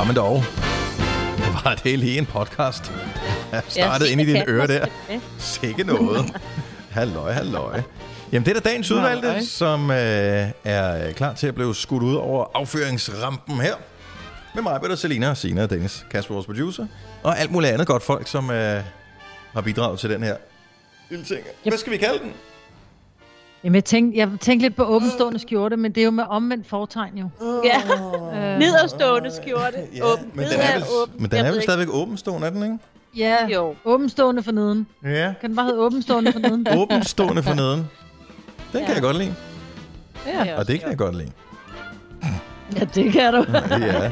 Nå, men dog. Det var det lige en podcast. Jeg startede Ja, ind i dine ører der. Sikke noget. halløj, halløj. Jamen, det er da dagens udvalgte, Halløj. som øh, er klar til at blive skudt ud over afføringsrampen her. Med mig, Peter, Selina, Sina og Dennis, Kasper, vores producer, og alt muligt andet godt folk, som øh, har bidraget til den her lille ting. Hvad skal vi kalde den? Jamen, jeg tænkte, jeg tænkte lidt på åbenstående skjorte, men det er jo med omvendt fortegn jo. Ja, Øh, nederstående skjorte. Åben. men den er vel, åben. men den er vel ikke. stadigvæk åbenstående, er den ikke? ja, Jo. åbenstående for neden. Ja. Kan den bare hedde åbenstående for neden? Åbenstående for neden. Den kan Ja. jeg godt lide, Ja, og det kan jeg godt lide. Ja, det kan du. Ja,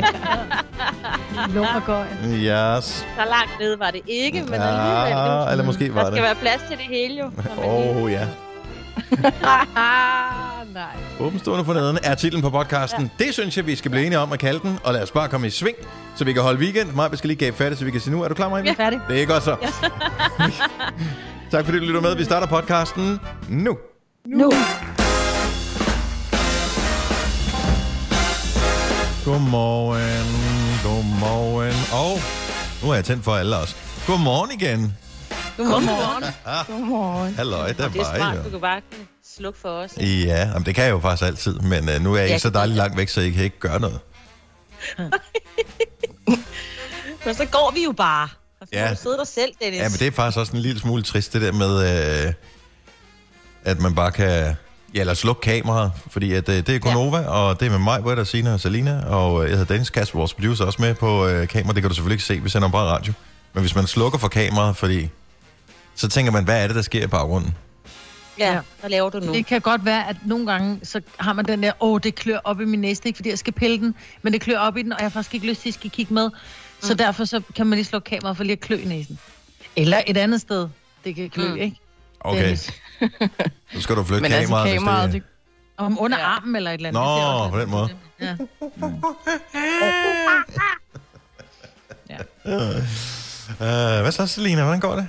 Lummergøj. yes. Så langt ned var det ikke, men alligevel. Ja, eller måske var Der skal det. være plads til det hele jo. Åh, oh, ja. Nej. Åbenstående for neden er titlen på podcasten. Ja. Det synes jeg, vi skal blive enige om at kalde den. Og lad os bare komme i sving, så vi kan holde weekend. Maja, vi skal lige gabe færdig, så vi kan sige nu. Er du klar, Maja? Er færdig. Det er godt så. tak fordi du lytter med. Vi starter podcasten nu. Nu. Godmorgen, godmorgen. Og nu er jeg tændt for alle os. Godmorgen igen. Godmorgen. Godmorgen. Halløj, der Det er var smart, I du jo. kan bare slukke for os. Ja, jamen, det kan jeg jo faktisk altid, men uh, nu er jeg Ja, ikke så dejligt langt væk, så I kan ikke gøre noget. Men så går vi jo bare. Og så Ja. du sidde der selv, Dennis. Ja, men det er faktisk også en lille smule trist, det der med, øh, at man bare kan... Ja, eller slukke kameraet, fordi at, øh, det er Gonova, ja. og det er med mig, Britta, Sina og Salina, og øh, jeg hedder Dennis Kasper, vores producer, også med på øh, kamera. Det kan du selvfølgelig ikke se, vi sender bare radio. Men hvis man slukker for kameraet, fordi så tænker man, hvad er det, der sker i baggrunden? Ja, hvad laver du nu? Det kan godt være, at nogle gange, så har man den der, åh, det klør op i min næste, ikke fordi jeg skal pille den, men det klør op i den, og jeg har faktisk ikke lyst til, at skal kigge med. Så derfor så kan man lige slukke kameraet for lige at klø i næsen. Eller et andet sted, det kan klø, Mm. mm. ikke? Okay, så skal du flytte Men altså kameraet, kameraet, hvis det, Om under Ja. armen eller et eller andet. Nå, det på lidt den måde. Ja. Øh, hvad så, Selina? Hvordan går det?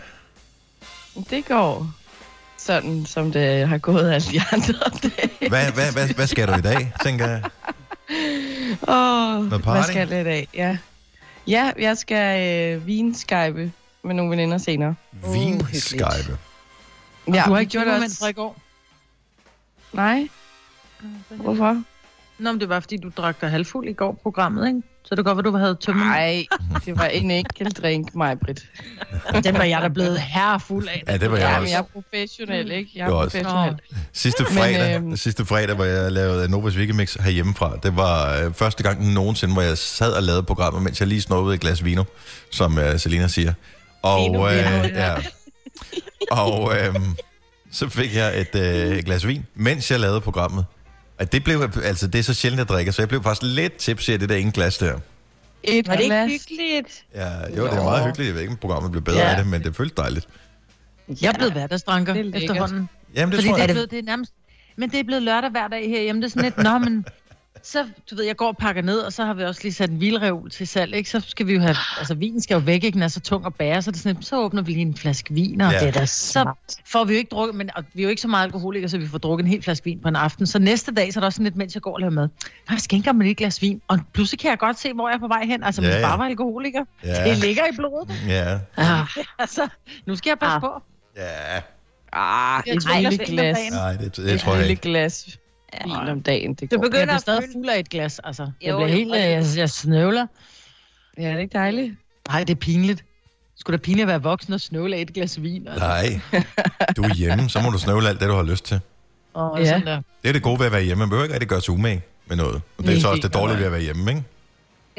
Det går sådan, som det har gået alle de andre dage. Hvad, hvad, hvad, hvad skal du i dag, tænker jeg? Åh, Noget hvad skal jeg i dag? Ja, ja jeg skal øh, vinskype med nogle veninder senere. Vinskype. Ja, Du har ikke gjort det det også- fra i går? Nej, hvorfor? Nå, men det var, fordi du drak dig halvfuld i går programmet, ikke? Så det godt være, du havde tømmet. Nej, det var en enkelt drink, mig, Britt. Den var jeg da blevet herrefuld af. Ja, det var jeg Ja, også. men jeg er professionel, ikke? Jeg er også- professionel. Sidste Men, fredag, øhm, sidste fredag, hvor jeg lavede Novas Wikimix herhjemmefra, det var øh, første gang nogensinde, hvor jeg sad og lavede programmet, mens jeg lige snuppede et glas vino, som øh, Selina siger. Og, Vino, øh, ja. og øh, så fik jeg et øh, glas vin, mens jeg lavede programmet. At det, blev, altså, det er så sjældent, jeg drikker, så jeg blev faktisk lidt tipsy af det der ene glas der. Et Var det ikke glas. hyggeligt? Ja, jo, det er meget hyggeligt. Jeg ved ikke, om programmet blev bedre Ja. af det, men det føltes dejligt. Jeg er blevet hverdagsdranker er efterhånden. Jamen, det Fordi tror det er, jeg. blevet, det er nærmest... Men det er blevet lørdag hver dag herhjemme. Det er sådan lidt, nå, men... Så, du ved, jeg går og pakker ned, og så har vi også lige sat en vildreol til salg, ikke? Så skal vi jo have... Altså, vinen skal jo væk, ikke? Den er så tung at bære, så, det er sådan, så åbner vi lige en flaske vin, og Ja. det er da så får vi jo ikke drukket, men og vi er jo ikke så meget alkoholikere, så vi får drukket en hel flaske vin på en aften. Så næste dag, så er der også sådan lidt, mens jeg går og laver mad. Nej, jeg skænker mig lige et glas vin, og pludselig kan jeg godt se, hvor jeg er på vej hen. Altså, Ja, hvis ja. bare var alkoholiker. Ja. Det ligger i blodet. Ja, Ah, altså, nu skal jeg passe Ah. på. ja. Ah, Jeg et lille glas. Nej, det, det, Et tror jeg lille ikke. Glas vin om dagen, det Du går. Jeg begynder bliver at stadig føle... fuld af et glas, altså. Jeg Jo, bliver jo, helt, jeg, jeg snøvler. Ja, det er ikke dejligt. Nej, det er pinligt. Skulle da pinligt at være voksen og snøvle af et glas vin? Altså. Nej, du er hjemme, så må du snøvle alt det, du har lyst til. Og Ja. sådan der. Det er det gode ved at være hjemme. Man behøver ikke rigtig gøre sig umage med noget. Og det er så også det dårlige ved at være hjemme, ikke?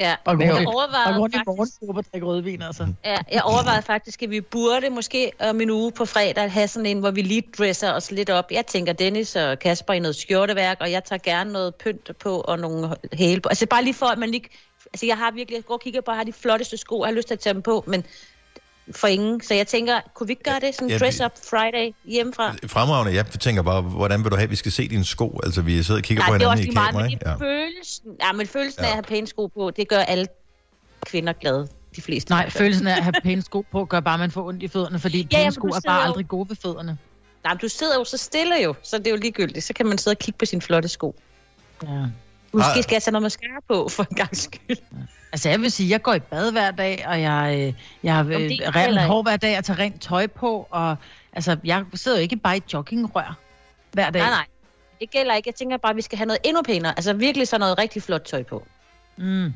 Ja, Og gå jeg og overvejede gå rundt i faktisk... morgenskub og drikke rødvin, altså. Ja, jeg overvejede faktisk, at vi burde måske om en uge på fredag have sådan en, hvor vi lige dresser os lidt op. Jeg tænker Dennis og Kasper i noget skjorteværk, og jeg tager gerne noget pynt på og nogle hæle på. Altså bare lige for, at man lige... Altså jeg har virkelig, jeg går og kigger på, at jeg har de flotteste sko, jeg har lyst til at tage dem på, men for ingen. Så jeg tænker, kunne vi ikke gøre det sådan Ja, en vi- dress-up Friday hjemmefra? Fremragende. Jeg tænker bare, hvordan vil du have, at vi skal se dine sko? Altså, vi sidder og kigger Nej, på er hinanden også i kamera, men ikke? det Ja. følelsen, ja, men følelsen Ja. af at have pæne sko på, det gør alle kvinder glade. De fleste. Nej, følelsen af at have pæne sko på, gør bare, at man får ondt i fødderne, fordi Ja, pæne jamen, sko er bare jo- aldrig gode ved fødderne. Nej, men du sidder jo så stille jo, så det er jo ligegyldigt. Så kan man sidde og kigge på sine flotte sko. Ja. Måske Ej. skal jeg tage noget mascara på, for en gang skyld. Altså, jeg vil sige, jeg går i bad hver dag, og jeg, øh, jeg har øh, rent hår hver dag, og tager rent tøj på, og altså, jeg sidder jo ikke bare i joggingrør hver dag. Nej, nej. Det gælder ikke. Jeg tænker bare, at vi skal have noget endnu pænere. Altså virkelig så noget rigtig flot tøj på. Mm.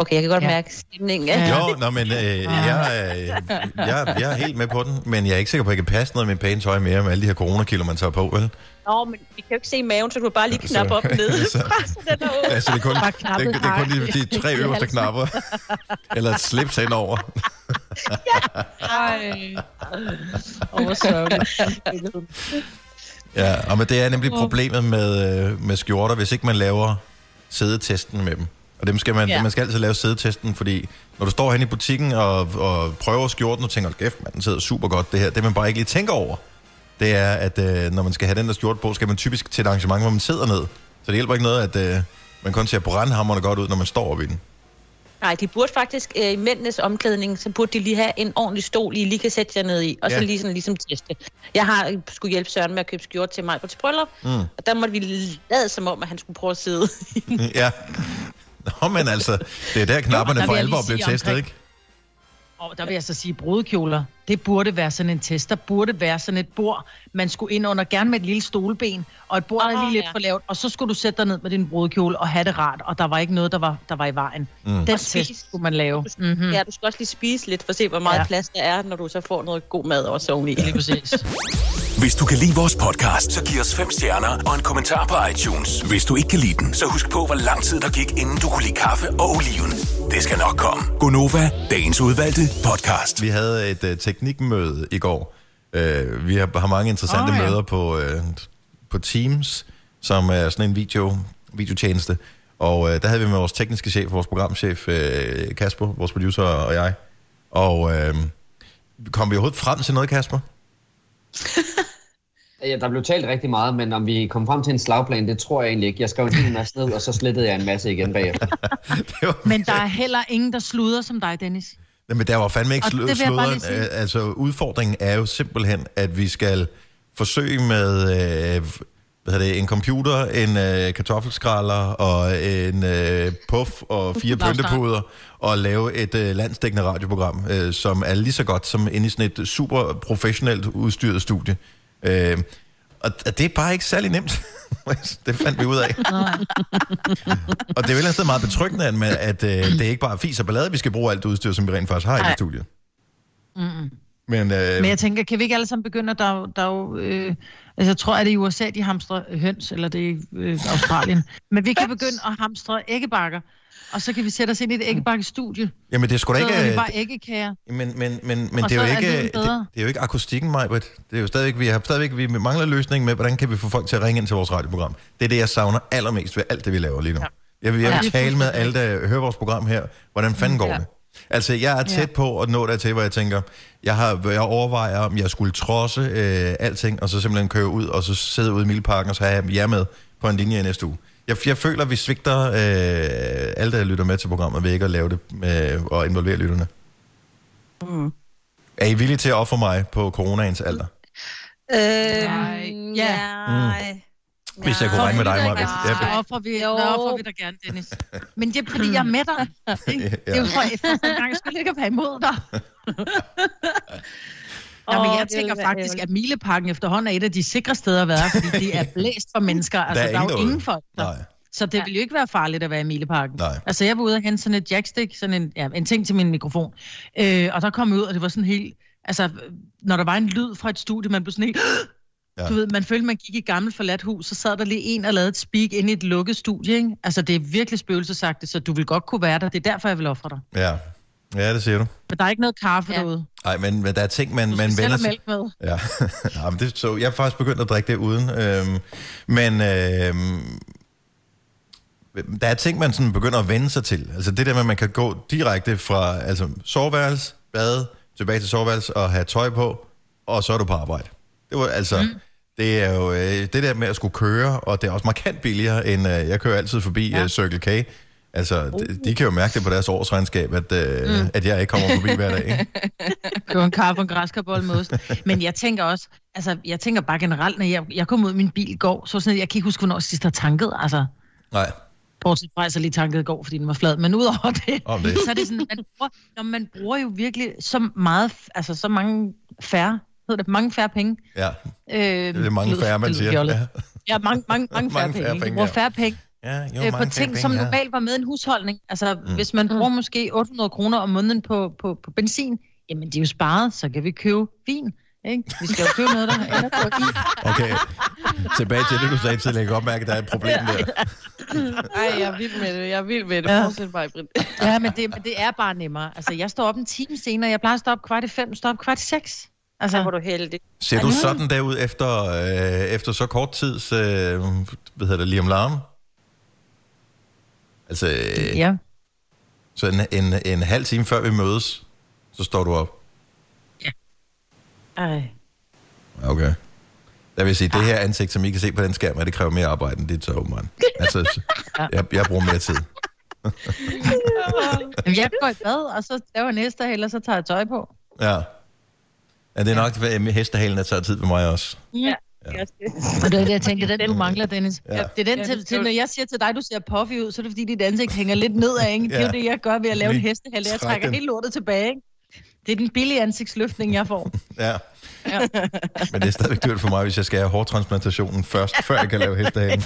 Okay, jeg kan godt Ja. ja. mærke stemningen. Ja. Ja. Jo, nå, men øh, jeg, er- jeg, jeg er helt med på den, men jeg er ikke sikker på, at jeg kan passe noget med pænt tøj mere med alle de her coronakilder, man tager på, vel? Nå, men vi kan jo ikke se maven, så du kan bare lige knappe op ned. så- den over. Altså, det er kun, det, det, det er kun de, hak. de tre øverste knapper. Eller et slips henover. Ej. Åh, hvor sørgeligt. Ja, og men det er nemlig problemet med, øh, med skjorter, hvis ikke man laver sædetesten med dem. Og dem skal man, ja. Man skal altid lave sædetesten, fordi når du står hen i butikken og, og prøver skjorten og tænker, kæft, man, den sidder super godt det her. Det man bare ikke lige tænker over, det er, at øh, når man skal have den der skjorte på, skal man typisk til et arrangement, hvor man sidder ned. Så det hjælper ikke noget, at øh, man kun ser brandhammerne godt ud, når man står op i den. Nej, de burde faktisk øh, i mændenes omklædning, så burde de lige have en ordentlig stol, I lige kan sætte jer ned i, og Ja. så lige sådan ligesom teste. Jeg har øh, skulle hjælpe Søren med at købe skjort til mig på til bryllup, mm. og der måtte vi lade som om, at han skulle prøve at sidde. ja. Nå, men altså, det er der knapperne for alvor blev testet, ikke? Og der vil jeg så sige, brudekjoler, det burde være sådan en test. Der burde være sådan et bord, man skulle ind under, gerne med et lille stolben, og et bord, der er lige lidt ja. for lavt, og så skulle du sætte dig ned med din brudekjole og have det rart, og der var ikke noget, der var, der var i vejen. Mm. Den Og test spise. skulle man lave. Mm-hmm. Ja, du skal også lige spise lidt, for at se, hvor meget Ja. ja. plads der er, når du så får noget god mad også oveni. Lige præcis. Hvis du kan lide vores podcast, så giv os fem stjerner og en kommentar på iTunes. Hvis du ikke kan lide den, så husk på, hvor lang tid der gik, inden du kunne lide kaffe og oliven. Det skal nok komme. Gonova, dagens udvalgte podcast. Vi havde et uh, teknikmøde i går. Uh, vi har, har mange interessante oh, ja. møder på, uh, på Teams, som er sådan en video, videotjeneste. Og uh, der havde vi med vores tekniske chef, vores programchef uh, Kasper, vores producer og jeg. Og uh, kom vi overhovedet frem til noget, Kasper? Ja, der blev talt rigtig meget, men om vi kom frem til en slagplan, det tror jeg egentlig ikke. Jeg skrev en hel masse ned, og så slettede jeg en masse igen bagefter. var, Men der er heller ingen, der sluder som dig, Dennis. Men der var fandme ikke sige. Øh, Altså, udfordringen er jo simpelthen, at vi skal forsøge med øh, hvad hedder det, en computer, en øh, kartoffelskralder og en øh, puff og fire pyntepuder og lave et øh, landsdækkende radioprogram, øh, som er lige så godt som inde i sådan et super professionelt udstyret studie. Øh, og det er bare ikke særlig nemt. det fandt vi ud af. og det er andet sted meget betryggende, at, man- at øh, det ikke bare er fis og ballade, vi skal bruge alt det udstyr, som vi rent faktisk har i det Nej. studie. Mm-mm. Men, øh, Men jeg tænker, kan vi ikke alle sammen begynde, at der, er der er jo, øh, altså jeg tror, at det er i USA, de hamstrer høns, eller det er i øh, Australien. Men vi kan begynde at hamstre æggebakker, og så kan vi sætte os ind i et æggebakkestudie. jamen, det er sgu da Så ikke... er vi øh, bare æggekager. Men, men, men, men det er, jo så er ikke, lyden det, bedre. det er jo ikke akustikken, Majbrit. Det er jo stadigvæk, vi har stadigvæk, vi mangler løsning med, hvordan kan vi få folk til at ringe ind til vores radioprogram. Det er det, jeg savner allermest ved alt det, vi laver lige nu. Ja. Jeg vil, jeg Ja. vil tale med alle, der hører vores program her. Hvordan fanden går Ja. det? Altså, jeg er tæt på at nå dertil, hvor jeg tænker, jeg, har, jeg overvejer, om jeg skulle trodse øh, alting, og så simpelthen køre ud, og så sidde ude i Milparken, og så have jer med på en linje i næste uge. Jeg, jeg føler, vi svigter øh, alle, der lytter med til programmet, ved ikke at lave det øh, og involvere lytterne. Mm. Er I villige til at ofre mig på coronaens alder? Øh, Nej. ja. Nej. Hvis jeg kunne ringe med dig, Maja. Ja, offrer vi, Jo. så offrer vi dig gerne, Dennis. Men det er fordi, jeg er med dig. ikke? Det er jo for, for en gang, jeg skulle ikke være imod dig. Ja, men Åh, jeg tænker faktisk, at Mileparken efterhånden er et af de sikre steder at være, fordi det er blæst for mennesker. Altså, der er, ingen jo derude. ingen folk der. Nej. Så det ville jo ikke være farligt at være i Mileparken. Nej. Altså, jeg var ude og hente sådan et jackstick, sådan en, ja, en ting til min mikrofon. Øh, og der kom jeg ud, og det var sådan helt... Altså, når der var en lyd fra et studie, man blev sådan helt... Ja. Ja. Du ved, man følte, man gik i et gammelt forladt hus, så sad der lige en og lavede et speak ind i et lukket studie, ikke? Altså, det er virkelig spøgelsesagtigt, så du vil godt kunne være der. Det er derfor, jeg vil ofre dig. Ja. Ja, det siger du. Men der er ikke noget kaffe ja. Derude. Nej, men, men der er ting, man, man vender sig... mælk med. Ja, ja men det, så jeg er faktisk begyndt at drikke det uden. Øhm, men øhm, der er ting, man sådan begynder at vende sig til. Altså det der med, at man kan gå direkte fra altså, soveværelse, bade, tilbage til soveværelse og have tøj på, og så er du på arbejde. Det var altså... Mm. Det er jo øh, det der med at skulle køre, og det er også markant billigere, end øh, jeg kører altid forbi ja. Uh, Circle K. Altså, de, de kan jo mærke det på deres årsregnskab, at, øh, mm. at jeg ikke kommer forbi hver dag. Ikke? købe en kaffe og en græskarbold med ost. Men jeg tænker også, altså, jeg tænker bare generelt, når jeg, jeg kom ud af min bil i går, så sådan, at jeg kan ikke huske, hvornår sidst har tanket, altså. Nej. Bortset fra, at jeg lige tankede i går, fordi den var flad. Men udover det, Om det. så er det sådan, man bruger, når man bruger jo virkelig så meget, altså så mange færre, hedder det, mange færre penge. Ja, Øh, det er mange færre, man siger. Ja, Ja, mange, mange, mange færre Mange penge. færre ikke? penge, Du bruger færre penge ja jo, øh, på ting, penge, som ja. normalt var med en husholdning. Altså, mm. hvis man bruger måske 800 kroner om måneden på, på, på benzin, jamen de er jo sparet, så kan vi købe vin. Ikke? Vi skal jo købe noget, der ender på vin. Okay, tilbage til det, du sagde tidligere. Jeg kan godt mærke, at der er et problem der. Ej, jeg er vild med det. Jeg er vild med det. Ja. Fortsæt bare, Britt. Ja, men det, men det er bare nemmere. Altså, jeg står op en time senere. Jeg plejer at stå op kvart i fem, står op kvart i seks. Altså, du heldig. Ser du sådan der ud efter, øh, efter så kort tids, øh, hvad hedder det, Liam Larm? Altså, øh, ja. så en, en, en halv time før vi mødes, så står du op. Ej. Okay. Der vil jeg sige, det her ansigt, som I kan se på den skærm, det kræver mere arbejde, end dit så åbenbart. Altså, jeg, jeg bruger mere tid. Jamen, jeg går i bad, og så laver jeg næste hel, og så tager jeg tøj på. Ja. Ja, det er nok, at hestehalen, der tager tid ved mig også. Ja. Og det er det, jeg tænker, den du mangler, Dennis. Ja. Ja. Det er den til, til, når jeg siger til dig, du ser puffy ud, så er det fordi, dit ansigt hænger lidt nedad, ikke? Det er Ja. jo det, jeg gør ved at lave en hestehale. Jeg træk trækker den. hele lortet tilbage, ikke? Det er den billige ansigtsløftning, jeg får. Ja. Men det er stadigvæk dyrt for mig, hvis jeg skal have hårtransplantationen først, før jeg kan lave hestehalen.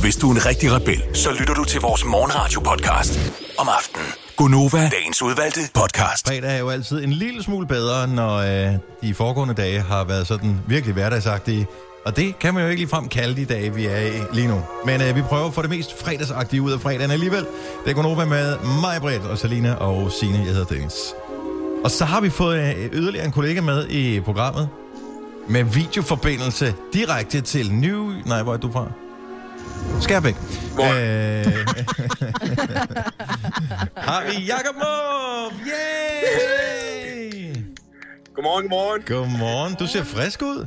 Hvis du er en rigtig rebel, så lytter du til vores morgenradio-podcast om aftenen. Gunova, dagens udvalgte podcast. Fredag er jo altid en lille smule bedre, når øh, de foregående dage har været sådan virkelig hverdagsagtige. Og det kan man jo ikke ligefrem kalde de dage, vi er i lige nu. Men øh, vi prøver at få det mest fredagsagtige ud af fredagen alligevel. Det er Gunova med mig, Britt, og Selina og Signe. Jeg hedder Dennis. Og så har vi fået øh, yderligere en kollega med i programmet. Med videoforbindelse direkte til New... Nej, hvor er du fra? Skærbæk. Øh, har vi Jakob Måb! Yay! Godmorgen, godmorgen. Godmorgen. Du ser frisk ud.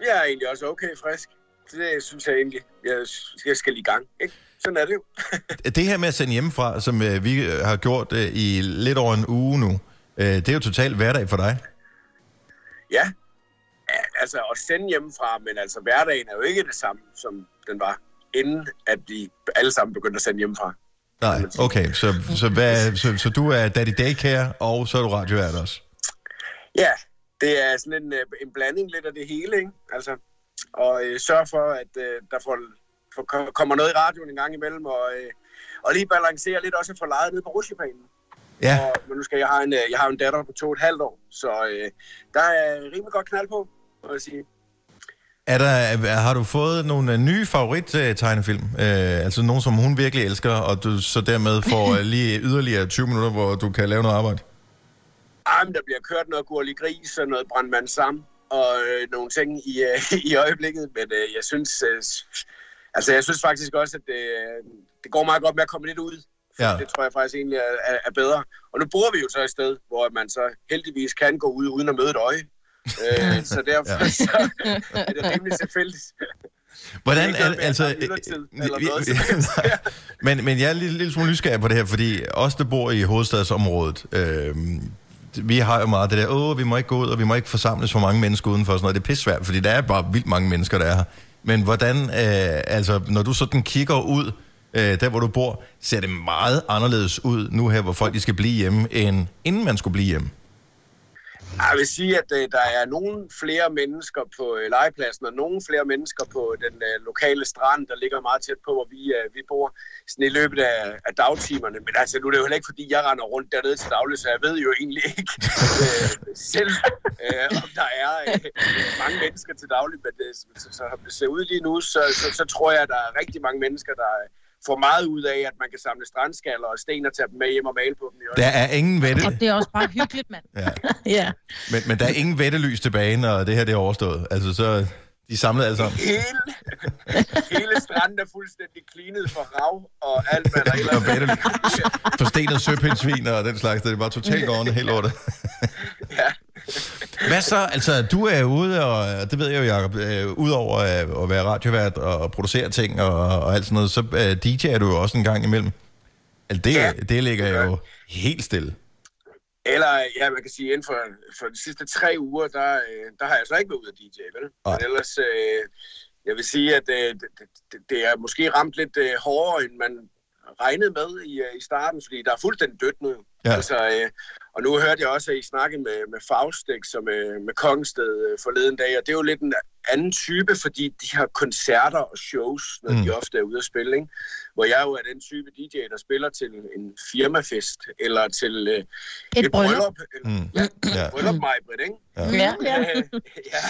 Jeg er egentlig også okay frisk. Så det synes jeg egentlig, jeg, jeg skal lige i gang. Ikke? Sådan er det jo. Det her med at sende hjemmefra, som øh, vi øh, har gjort øh, i lidt over en uge nu, øh, det er jo totalt hverdag for dig. Ja. ja, altså at sende hjemmefra, men altså hverdagen er jo ikke det samme, som den var, inden at vi alle sammen begyndte at sende hjemmefra. Nej, okay. Så, så, hvad, så, så du er daddy daycare, og så er du radiovært også. Ja, det er sådan en, øh, en blanding lidt af det hele, ikke? Altså, og øh, sørge for, at øh, der får, får, kommer noget i radioen en gang imellem, og, øh, og lige balancere lidt også for lejet ned på rutsjebanen. Ja, Og, men nu skal jeg have en, øh, jeg har en datter på to og et halvt år, så øh, der er rimelig godt knald på, må jeg sige. er der, er- har du fået nogle øh, nye favorit-tegnefilm? Øh, altså nogen, som hun virkelig elsker, og du så dermed får lige yderligere 20 minutter, hvor du kan lave noget arbejde? Ej, men der bliver kørt noget gurlig gris og noget brandmand sammen og øh, nogle ting i, øh, i øjeblikket, men øh, jeg synes, øh, altså jeg synes faktisk også, at det, øh, det går meget godt med at komme lidt ud. Ja. Det tror jeg faktisk egentlig er, er, er bedre. Og nu bor vi jo så et sted, hvor man så heldigvis kan gå ud uden at møde et øje. øh, så derfor Ja. så er det rimelig tilfældigt. Hvordan er det, altså... Nej. men, men jeg er lidt, lidt smule nysgerrig på det her, fordi os, der bor i hovedstadsområdet, øh, vi har jo meget det der, åh, vi må ikke gå ud, og vi må ikke forsamles for mange mennesker udenfor, og sådan noget. Det er pissvært, fordi der er bare vildt mange mennesker, der er her. Men hvordan, øh, altså, når du sådan kigger ud, øh, der hvor du bor, ser det meget anderledes ud nu her, hvor folk de skal blive hjemme, end inden man skulle blive hjemme? Jeg vil sige, at øh, der er nogle flere mennesker på øh, legepladsen, og nogle flere mennesker på den øh, lokale strand, der ligger meget tæt på, hvor vi, øh, vi bor, sådan i løbet af, af dagtimerne. Men altså, nu er det jo heller ikke, fordi jeg render rundt dernede til daglig, så jeg ved jo egentlig ikke øh, selv, øh, om der er øh, mange mennesker til daglig. Men det, så, så, som det ser ud lige nu, så, så, så tror jeg, at der er rigtig mange mennesker, der får meget ud af, at man kan samle strandskaller og sten og tage dem med hjem og male på dem. i øjeblikket. Der er ingen vette, Og det er også bare hyggeligt, mand. ja. Ja. men, men der er ingen vettelys tilbage, når det her det er overstået. Altså, så de samlet alle sammen. Hele, hele stranden er fuldstændig klinet for rav og alt, hvad der ellers vettelys. Forstenet søpindsvin og den slags. Det er bare totalt gående helt lortet. Ja. Hvad så? Altså, du er ude, og det ved jeg jo, Jacob, øh, udover at, at være radiovært og producere ting og, og alt sådan noget, så uh, DJ'er du jo også en gang imellem. Altså, det, Ja. det ligger jo helt stille. Eller, ja, man kan sige, inden for, for de sidste tre uger, der, øh, der har jeg så ikke været ude af DJ, vel? Men ellers, øh, jeg vil sige, at øh, det, det, det er måske ramt lidt øh, hårdere, end man regnet med i, øh, i starten, fordi der er fuldstændig dødt nu. Ja. Altså, øh, og nu hørte jeg også, at I snakkede med, med Faustik, som øh, med Kongsted øh, forleden dag, og det er jo lidt en anden type, fordi de har koncerter og shows, når mm. Mm. de ofte er ude at spille, ikke? Hvor jeg jo er den type DJ, der spiller til en firmafest, eller til øh, et, bryllup. Eller, Mm. Ja, Ja. et bryllup, mig, Britt, ikke? Ja. Ja, ja. Øh, ja.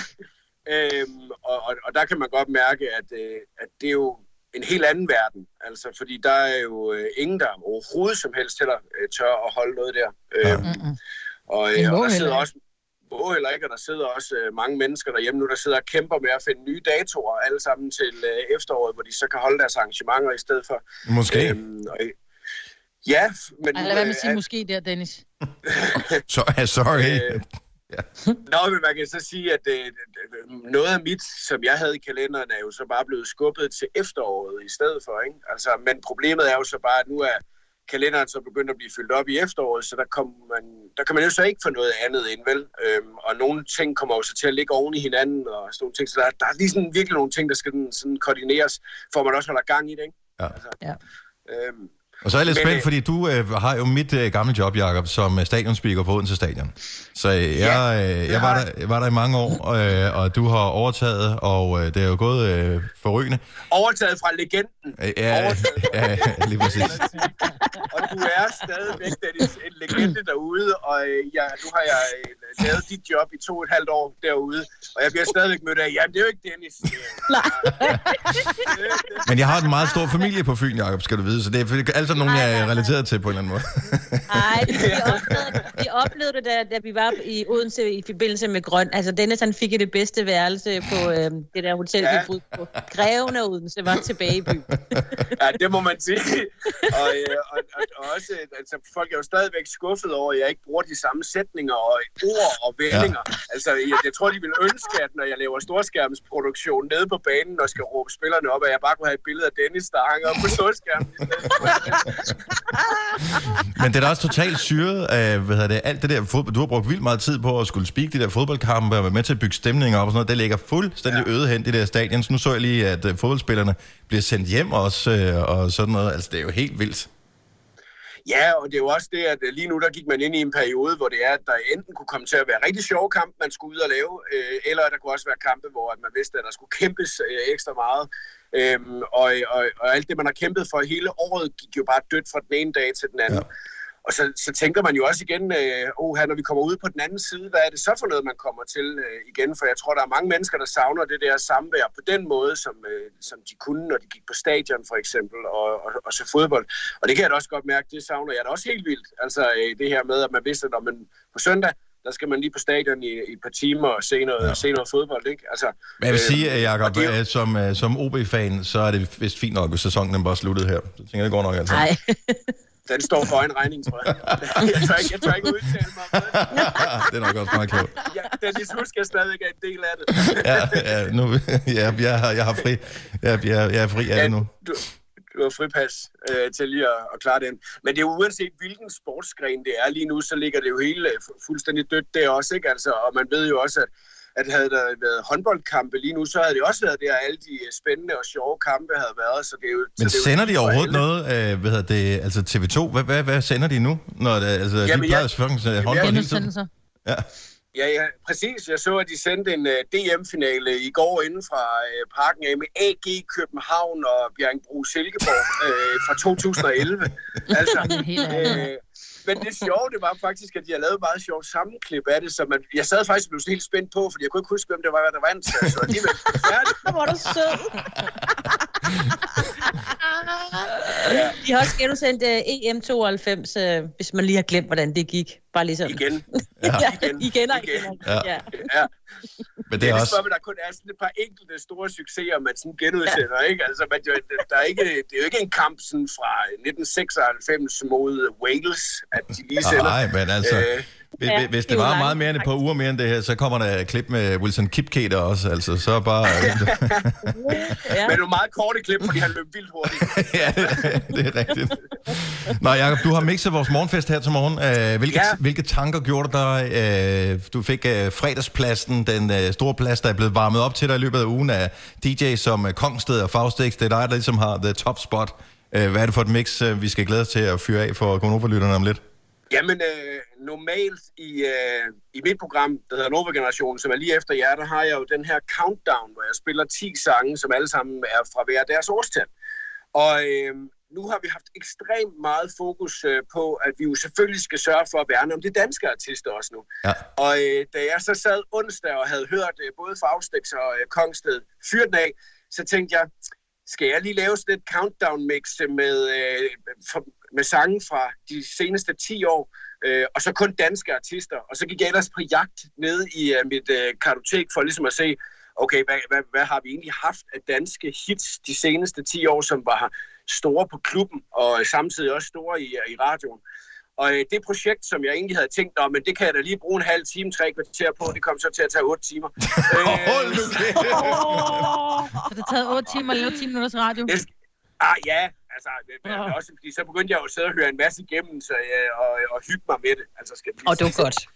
Øhm, og, og, og der kan man godt mærke, at, øh, at det er jo en helt anden verden. Altså, fordi der er jo øh, ingen, der overhovedet som helst heller øh, tør at holde noget der. Ja. Øhm, og, øh, og der sidder også må heller ikke, og der sidder også øh, mange mennesker derhjemme nu, der sidder og kæmper med at finde nye datoer, alle sammen til øh, efteråret, hvor de så kan holde deres arrangementer i stedet for. Måske. Øhm, og, øh, ja, men... Lad være med at øh, sige måske der, Dennis. Så, sorry. Øh, Nå, men man kan så sige, at øh, noget af mit, som jeg havde i kalenderen, er jo så bare blevet skubbet til efteråret i stedet for. Ikke? Altså, men problemet er jo så bare, at nu er kalenderen så begyndt at blive fyldt op i efteråret, så der, kom man, der kan man jo så ikke få noget andet ind, vel? Øhm, og nogle ting kommer jo så til at ligge oven i hinanden, og sådan nogle ting. Så der, der er lige sådan virkelig nogle ting, der skal sådan, sådan koordineres, for at man også holder gang i det, ikke? Ja. Altså, Ja. Øhm, Og så er jeg lidt spændt, øh, fordi du øh, har jo mit øh, gamle job, Jacob, som øh, stadionspeaker på Odense Stadion. Så øh, jeg, øh, jeg, var der, var der i mange år, øh, og du har overtaget, og øh, det er jo gået øh, forrygende. overtaget fra legenden. Øh, ja, Overtaget. ja, lige præcis. og du er stadigvæk Dennis, en legende derude, og øh, ja, nu har jeg øh, lavet dit job i to og et halvt år derude, og jeg bliver stadigvæk mødt af, jamen det er jo ikke Dennis. Nej. Men jeg har en meget stor familie på Fyn, Jacob, skal du vide, så det er altså nogen, jeg er relateret til på en eller anden måde. Nej, vi, oplevede, vi oplevede det, da, da vi var i Odense i forbindelse med Grøn. Altså, Dennis han fik det bedste værelse på øh, det der hotel, ja. Vi boede på. Greven Odense var tilbage i byen. ja, det må man sige. Og, øh, og, og, og også, altså, folk er jo stadigvæk skuffet over, at jeg ikke bruger de samme sætninger og ord og vendinger. Ja. Altså, jeg, jeg tror, de vil ønske, at når jeg laver storskærmsproduktion nede på banen og skal råbe spillerne op, at jeg bare kunne have et billede af Dennis, der hænger op på storskærmen. i stedet for. Men det er da også totalt syret af, hvad hedder det, alt det der fodbold. Du har brugt vildt meget tid på at skulle speak de der fodboldkampe og være med til at bygge stemninger op og sådan noget. Det ligger fuldstændig ja. øde hen, de der stadion. Så nu så jeg lige, at uh, fodboldspillerne bliver sendt hjem også, uh, og sådan noget. Altså, det er jo helt vildt. Ja, og det er jo også det, at øh, lige nu der gik man ind i en periode, hvor det er, at der enten kunne komme til at være rigtig sjove kampe, man skulle ud og lave, øh, eller der kunne også være kampe, hvor at man vidste, at der skulle kæmpes øh, ekstra meget. Øhm, og, og, og alt det, man har kæmpet for hele året, gik jo bare dødt fra den ene dag til den anden. Ja. Og så, så tænker man jo også igen, øh, oh, her, når vi kommer ud på den anden side, hvad er det så for noget, man kommer til øh, igen? For jeg tror, der er mange mennesker, der savner det der samvær på den måde, som, øh, som de kunne, når de gik på stadion for eksempel, og, og, og så fodbold. Og det kan jeg da også godt mærke, det savner jeg da også helt vildt. Altså øh, det her med, at man vidste, at når man på søndag, der skal man lige på stadion i, i et par timer og se noget, ja. se noget fodbold, ikke? Altså, Men jeg vil øh, sige, at Jacob, det jo- øh, som, øh, som OB-fan, så er det vist fint nok, hvis sæsonen den bare sluttede her. Så tænker jeg, det går nok altså. Nej. Den står for en regning, tror jeg. jeg, tør ikke, jeg tør ikke udtale mig om det. det er nok også meget klogt. Ja, Dennis Husk er stadig en del af det. Ja, ja, nu, ja jeg, har, jeg har fri. Jeg, jeg, jeg er fri af det nu. Du, du har fripas øh, til lige at, at klare den. Men det er uanset hvilken sportsgren det er lige nu, så ligger det jo hele fu- fuldstændig dødt der også, ikke? Altså, og man ved jo også, at at havde der været håndboldkampe lige nu, så havde det også været der, alle de øh, spændende og sjove kampe havde været. Så det er jo, Men så det er jo sender de overhovedet alle. noget? Øh, hvad hedder det? Altså TV2, hvad, hvad, hvad sender de nu? Når det, altså, Jamen, de plejer jeg- selvfølgelig at håndbold hele tiden. Ja. Ja, ja, præcis. Jeg så, at de sendte en uh, DM-finale i går inden fra uh, parken af med AG København og Bjerringbro Silkeborg uh, fra 2011. altså, øh, men det sjove, det var faktisk, at de har lavet meget sjovt sammenklip af det, så man, jeg sad faktisk og blev helt spændt på, fordi jeg kunne ikke huske, hvem det var, der vandt. Så, alligevel, færdigt. Hvor er du sød. De har også genudsendt uh, EM92, uh, hvis man lige har glemt, hvordan det gik. Bare ligesom. Igen. Ja, Igen. igen og Igen. igen. Ja. Ja. ja. Ja. Men det Det er er også... om, der kun er sådan et par enkelte store succeser, man sådan genudsender, ikke? Altså, man, der er ikke, det er jo ikke en kamp sådan fra 1996 mod Wales, at de lige sender. Nej, men altså... Øh, Hvis, Ja, hvis det er det var langt, meget mere end et par uger mere end det her, så kommer der et klip med Wilson Kipketer også, altså så bare... ja. Men nogle meget korte klip, fordi han løb vildt hurtigt. ja, det er rigtigt. Nå, Jacob, du har mixet vores morgenfest her til morgen. Uh, hvilke, Ja. hvilke tanker gjorde dig? Uh, du fik uh, fredagspladsen, den store plads, der er blevet varmet op til dig i løbet af ugen af DJ som Kongsted og Faustix. Det er dig, der ligesom har the top spot. Øh, hvad er det for et mix, øh, vi skal glæde os til at fyre af for Gonova-lytterne om lidt? Jamen, øh, normalt i, øh, i mit program, der hedder Nova Generation, som er lige efter jer, der har jeg jo den her countdown, hvor jeg spiller 10 sange, som alle sammen er fra hver deres årstal. Og øh, nu har vi haft ekstremt meget fokus øh, på, at vi jo selvfølgelig skal sørge for at værne om de danske artister også nu. Ja. Og øh, da jeg så sad onsdag og havde hørt øh, både Faustix og øh, Kongsted den af, så tænkte jeg, skal jeg lige lave sådan et countdown-mix med, øh, for, med sange fra de seneste 10 år, øh, og så kun danske artister. Og så gik jeg ellers på jagt ned i øh, mit øh, kartotek for ligesom at se, okay, hvad, hvad, hvad har vi egentlig haft af danske hits de seneste 10 år, som var store på klubben, og samtidig også store i, i radioen. Og øh, det projekt, som jeg egentlig havde tænkt om, men det kan jeg da lige bruge en halv time, tre kvarter på, det kom så til at tage 8 timer. Hold nu kæft. Så det har taget 8 timer at lave 10 minutters radio. Det, ah, ja, altså, er også, fordi så begyndte jeg jo at sidde og høre en masse igennem, så, øh, og, og hygge mig med det. Altså, skal Og det var godt.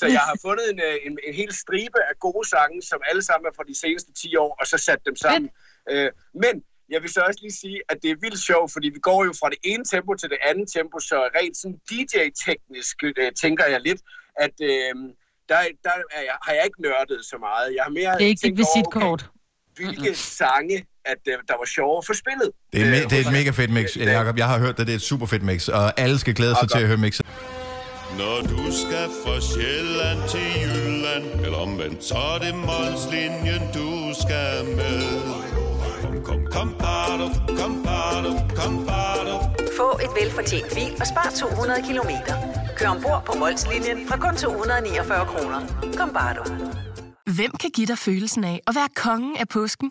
Så jeg har fundet en, øh, en, en hel stribe af gode sange, som alle sammen er fra de seneste 10 år, og så sat dem sammen. Øh, men jeg vil så også lige sige, at det er vildt sjovt, fordi vi går jo fra det ene tempo til det andet tempo, så rent sådan DJ-teknisk øh, tænker jeg lidt, at øh, der, der er jeg, har jeg ikke nørdet så meget. Jeg har mere Det er ikke dit visitkort. Okay, hvilke sange, at øh, der var sjovere for spillet. Det er, Øh, me- det er et mega fedt mix, Jacob. Jeg har hørt det, det er et super fedt mix, og alle skal glæde sig godt. til at høre mixet. Når du skal fra Sjælland til Jylland Eller omvendt, så er det Molslinjen, du skal med Kom, kom, kom, bado, kom, bado, kom, bado. Få et velfortjent bil og spar 200 kilometer. Kør ombord på Molslinjen fra kun 249 kroner. Kom bare du. Hvem kan give dig følelsen af at være kongen af påsken?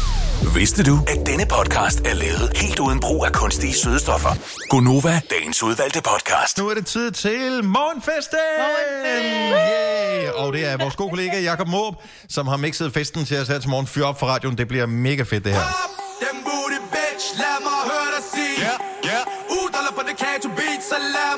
Vidste du, at denne podcast er lavet helt uden brug af kunstige sødestoffer? Gonova, dagens udvalgte podcast. Nu er det tid til morgenfesten! Yay! Og det er vores gode kollega Jakob Måb, som har mixet festen til os her til morgen. Fyr op for radioen, det bliver mega fedt det her. Dem booty bitch, lad mig høre dig sige. Ja, ja. Uddaler på Decato beat, så lad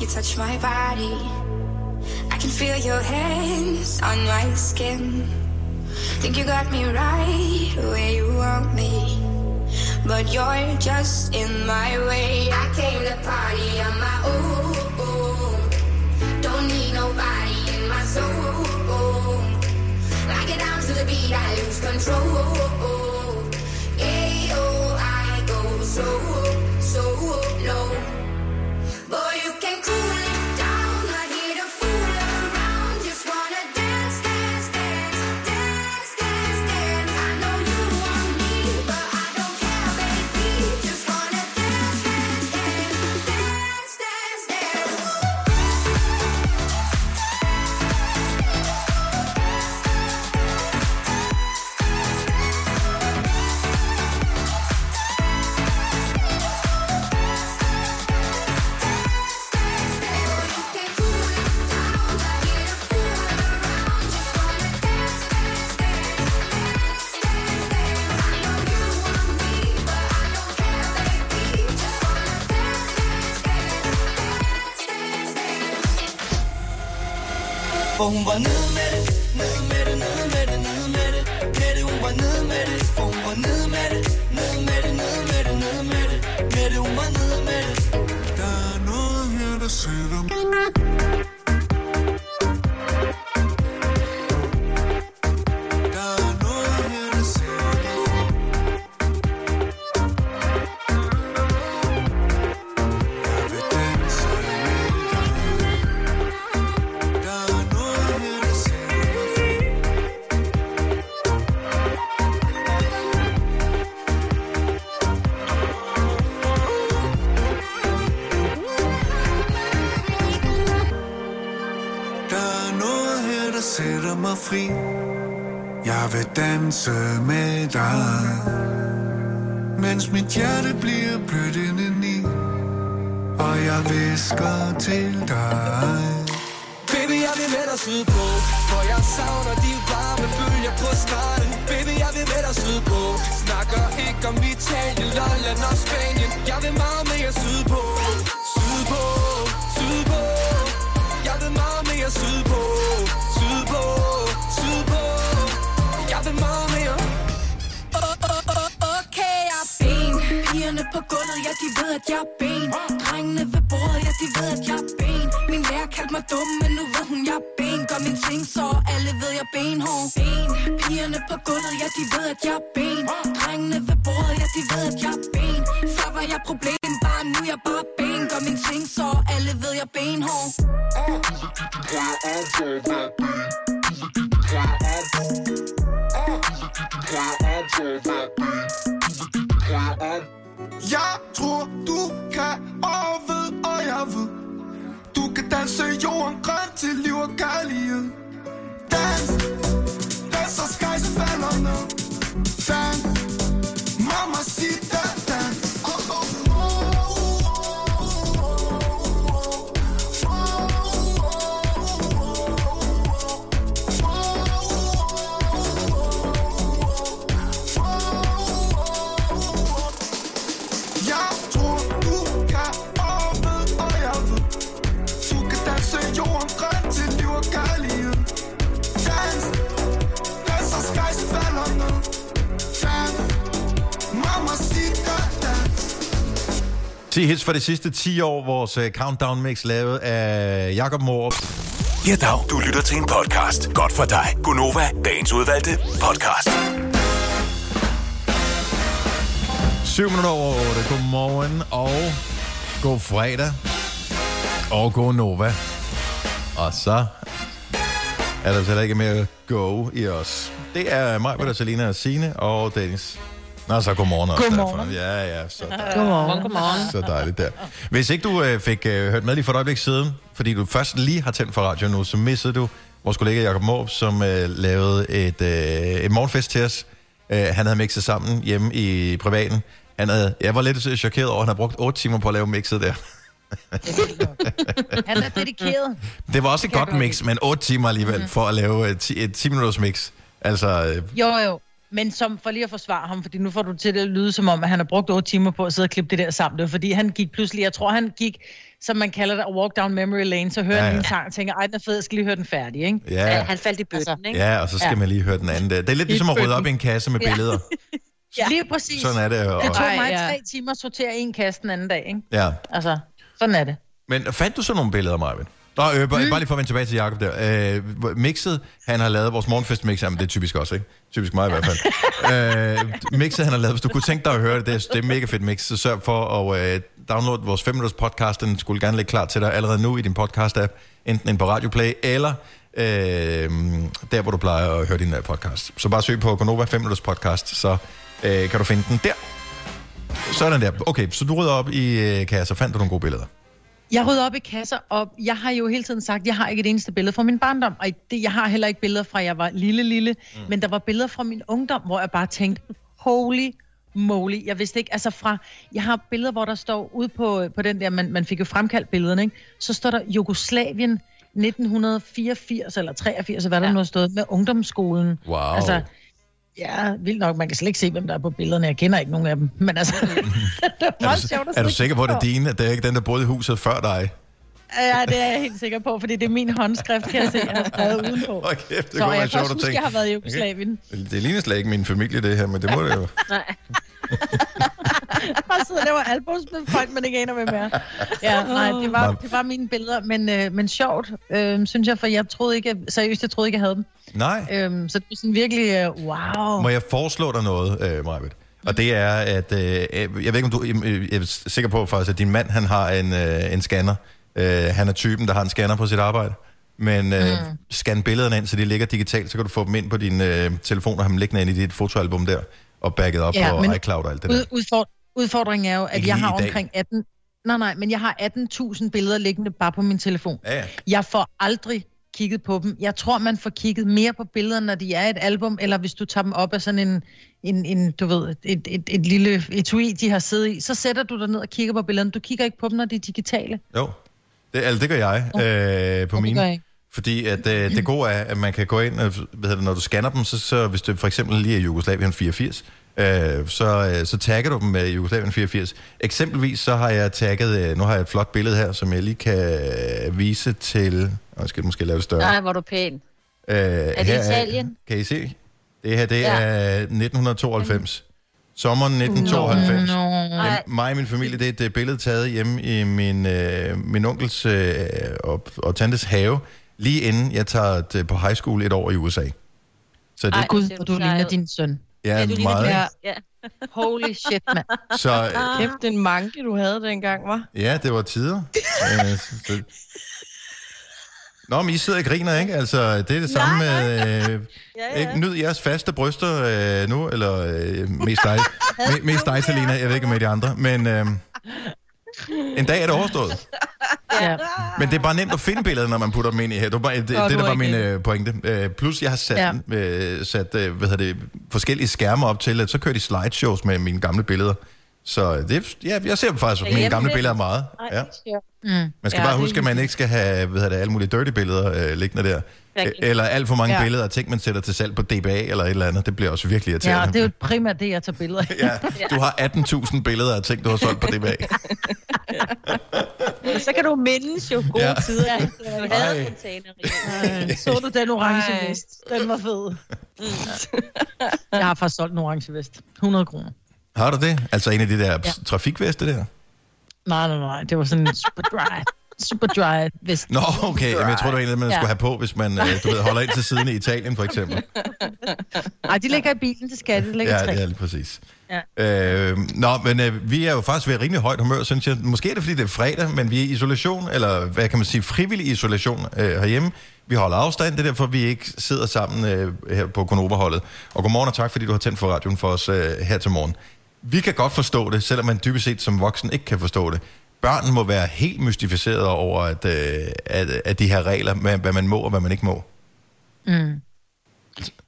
you touch my body. I can feel your hands on my skin. Think you got me right where you want me. But you're just in my way. I came to party on my own. Don't need nobody in my soul. I get down to the beat, I lose control. Yeah, oh, I go so, so low. danse med dig. Mens mit hjerte bliver blødt inden i Og jeg visker til dig. Baby, jeg vil med dig sydpå For jeg savner de varme bølger på stranden. Baby, jeg vil med dig sydpå. Snakker ikke om Italien de ved, at jeg er ben. Drengene ved bordet, ja, de ved, at jeg er ben. Min lærer kaldte mig dum, men nu ved hun, jeg er ben. Gør min ting så, alle ved, jeg er benhård. Ben, pigerne på gulvet, ja, de ved, at jeg er ben. Drengene ved bordet, ja, de ved, at jeg er ben. Før var jeg problem, bare nu er jeg bare ben. Gør min ting så, alle ved, jeg er benhård. Du ben Du! Ved, Du kan danse jorden grøn til liv og kærlighed. Dans, dans og sky som falder ned. Dans, mama 10 hits for de sidste 10 år. Vores uh, countdown mix lavet af Jakob Morup. Ja, dag. Du lytter til en podcast. Godt for dig. Gunova, dagens udvalgte podcast. 7 minutter over 8. Godmorgen og god fredag. Og god Nova. Og så er der heller ikke mere go i os. Det er mig, Peter, Selina og Signe og Dennis. Nå, så godmorgen også. Godmorgen. derfor. Ja, ja, så dejligt. Godmorgen. Godmorgen. Så dejligt der. Hvis ikke du øh, fik øh, hørt med lige for et øjeblik siden, fordi du først lige har tændt for radio nu, så missede du vores kollega Jacob Måb, som øh, lavede et, øh, et morgenfest til os. Øh, han havde mixet sammen hjemme i privaten. Han havde, jeg var lidt chokeret over, at han havde brugt 8 timer på at lave mixet der. Han er dedikeret. Det var også et godt mix, men 8 timer alligevel mm. for at lave et 10, et 10 minutters mix. Altså, øh, Jo, jo. Men som, for lige at forsvare ham, fordi nu får du til det at lyde som om, at han har brugt 8 timer på at sidde og klippe det der sammen. Det var fordi han gik pludselig, jeg tror han gik, som man kalder det, walk down memory lane, så hører Ja, ja, ja. han en sang og tænker, ej, den er fed, jeg skal lige høre den færdig, ikke? Ja. Han faldt i bøtten, ikke? ja, og så skal Ja. man lige høre den anden der. Det er lidt ligesom at rydde op i en kasse med Ja. billeder. Ja. Lige præcis. Sådan er det. Og, Det tog mig ja. tre timer at sortere en kasse den anden dag, ikke? ja. Altså, sådan er det. Men fandt du så nogle billeder, Marvin? Nå, øh, bare, mm. bare lige for at vende tilbage til Jacob der. Øh, mixet, han har lavet vores morgenfest-mix, jamen det er typisk også, ikke? Typisk mig i hvert fald. øh, mixet, han har lavet, hvis du kunne tænke dig at høre det, det er, det er mega fedt mix, så sørg for at øh, downloade vores 5 minutters podcast, den skulle gerne ligge klar til dig allerede nu i din podcast-app, enten ind på Radioplay, eller øh, der, hvor du plejer at høre din øh, podcast. Så bare søg på Gonova 5 minutters podcast, så øh, kan du finde den der. Sådan der. Okay, så du rydder op i øh, kasser. Fandt du nogle gode billeder? Jeg rydder op i kasser, og jeg har jo hele tiden sagt, at jeg har ikke et eneste billede fra min barndom. Og det, jeg har heller ikke billeder fra, jeg var lille, lille. Mm. Men der var billeder fra min ungdom, hvor jeg bare tænkte, holy moly. Jeg vidste ikke, altså fra, jeg har billeder, hvor der står ude på, på den der, man, man fik jo fremkaldt billederne, ikke? Så står der Jugoslavien 1984 eller 83, eller hvad der nu har stået, med ungdomsskolen. Wow. Altså, ja, vildt nok. Man kan slet ikke se, hvem der er på billederne. Jeg kender ikke nogen af dem. Men altså, det er Er meget du, sjovt at er du sikker på, at det er dine? At det er ikke den, der boede i huset før dig? Ja, det er jeg helt sikker på, fordi det er min håndskrift, kan jeg se, jeg har skrevet udenpå. Kæft, det så jeg kan sjovt også at huske, tænke. jeg har været i Jugoslavien. Det, det ligner slet ikke min familie, det her, men det må det jo. Nej. Bare sidder og laver albums med folk, man ikke aner, hvem er. Ja, nej, det var, det var mine billeder, men, øh, men sjovt, øh, synes jeg, for jeg troede ikke, seriøst, jeg troede ikke, jeg havde dem. Nej. Øhm, så det var sådan virkelig, øh, wow. Må jeg foreslå dig noget, øh, Majbet? Og det er, at øh, jeg ved ikke, om du... øh, Jeg er sikker på faktisk, at din mand, han har en, øh, en scanner. Øh, han er typen, der har en scanner på sit arbejde. Men øh, mm. scan billederne ind, så de ligger digitalt, så kan du få dem ind på din øh, telefon og have dem liggende ind i dit fotoalbum der, og backet op Ja, på men iCloud og alt det der. Ud, udford, udfordringen er jo, at Ikke jeg har omkring 18... Nej, nej, men jeg har 18.000 billeder liggende bare på min telefon. Ja, ja. Jeg får aldrig kigget på dem. Jeg tror, man får kigget mere på billederne, når de er et album, eller hvis du tager dem op af sådan en, en, en du ved, et, et, et lille etui, de har siddet i, så sætter du dig ned og kigger på billederne. Du kigger ikke på dem, når de er digitale. Jo, det, altså, det gør jeg øh, på Ja, det mine. gør jeg ikke. Fordi at, øh, det gode er, at man kan gå ind, og, hvad hedder det, når du scanner dem, så, så hvis det for eksempel lige er Jugoslavien 84, øh, så, øh, så tagger du dem med Jugoslavien 84. Eksempelvis så har jeg tagget, øh, nu har jeg et flot billede her, som jeg lige kan øh, vise til, jeg skal måske lave det større. Nej, hvor du pæn. Øh, Er det Italien? Kan I se? Det her, det Ja. er 1992. Sommeren 1992. Nå, Men mig og min familie, det er et øh, billede taget hjemme i min, øh, min onkels øh, og, og tantes have lige inden jeg tager det på high school et år i USA. Så det, Ej, Gud, hvor du ligner din søn. Ja, Ja, du ligner meget. din- Ja. Holy shit, mand. Så, øh, Kæft, den manke, du havde dengang, var. ja, det var tider. Øh, så- Nå, men I sidder og griner, ikke? Altså, det er det samme med... Øh, ja. Ikke? Nyd jeres faste bryster øh, nu, eller øh, mest dig, me, mest dig, Selina. Jeg ved ikke med de andre, men øh, en dag er det overstået. Ja. Men det er bare nemt at finde billedet, når man putter dem ind i her. Det, var bare, det, det, det er var min øh, pointe. Øh, plus, jeg har sat, Ja. ja. øh, sat øh, hvad hedder det, forskellige skærme op til, at så kører de slideshows med mine gamle billeder. Så det, ja, jeg ser faktisk mine Derhjemme gamle lidt. billeder meget. Ja. Man skal ja, bare huske, at man ikke skal have hvad hedder det, alle mulige dirty billeder øh, liggende der. Rigtigt. Eller alt for mange Ja. billeder af ting, man sætter til salg på DBA eller et eller andet. Det bliver også virkelig irriterende. Ja, det er jo primært det, jeg tager billeder af. Ja, du har 18.000 billeder af ting, du har solgt på DBA. Så kan du mindes jo gode Ja. ja. tider. Du havde Ej. container. Ej, Så du den orange Ej. vest? Den var fed. Jeg har faktisk solgt en orange vest. 100 kroner. Har du det? Altså en af de der Ja. ja. trafikveste der? Nej, nej, nej. Det var sådan en super dry. Super dry vest. Nå, okay. Jamen, jeg tror, det var en man Ja. skulle have på, hvis man øh, du ved, holder ind til siden i Italien, for eksempel. Nej, de ligger i bilen, det skal de. Ligger Ja, det er lige præcis. Ja. Øh, nå, men øh, vi er jo faktisk ved rimelig højt humør, synes jeg. Måske er det, fordi det er fredag, men vi er i isolation, eller hvad kan man sige, frivillig isolation øh, herhjemme. Vi holder afstand, det er derfor, vi ikke sidder sammen øh, her på Konova-holdet. Og godmorgen og tak, fordi du har tændt for radioen for os øh, her til morgen. Vi kan godt forstå det, selvom man dybest set som voksen ikke kan forstå det. Børn må være helt mystificeret over, at, øh, at, at de her regler, med, hvad man må og hvad man ikke må. Mm.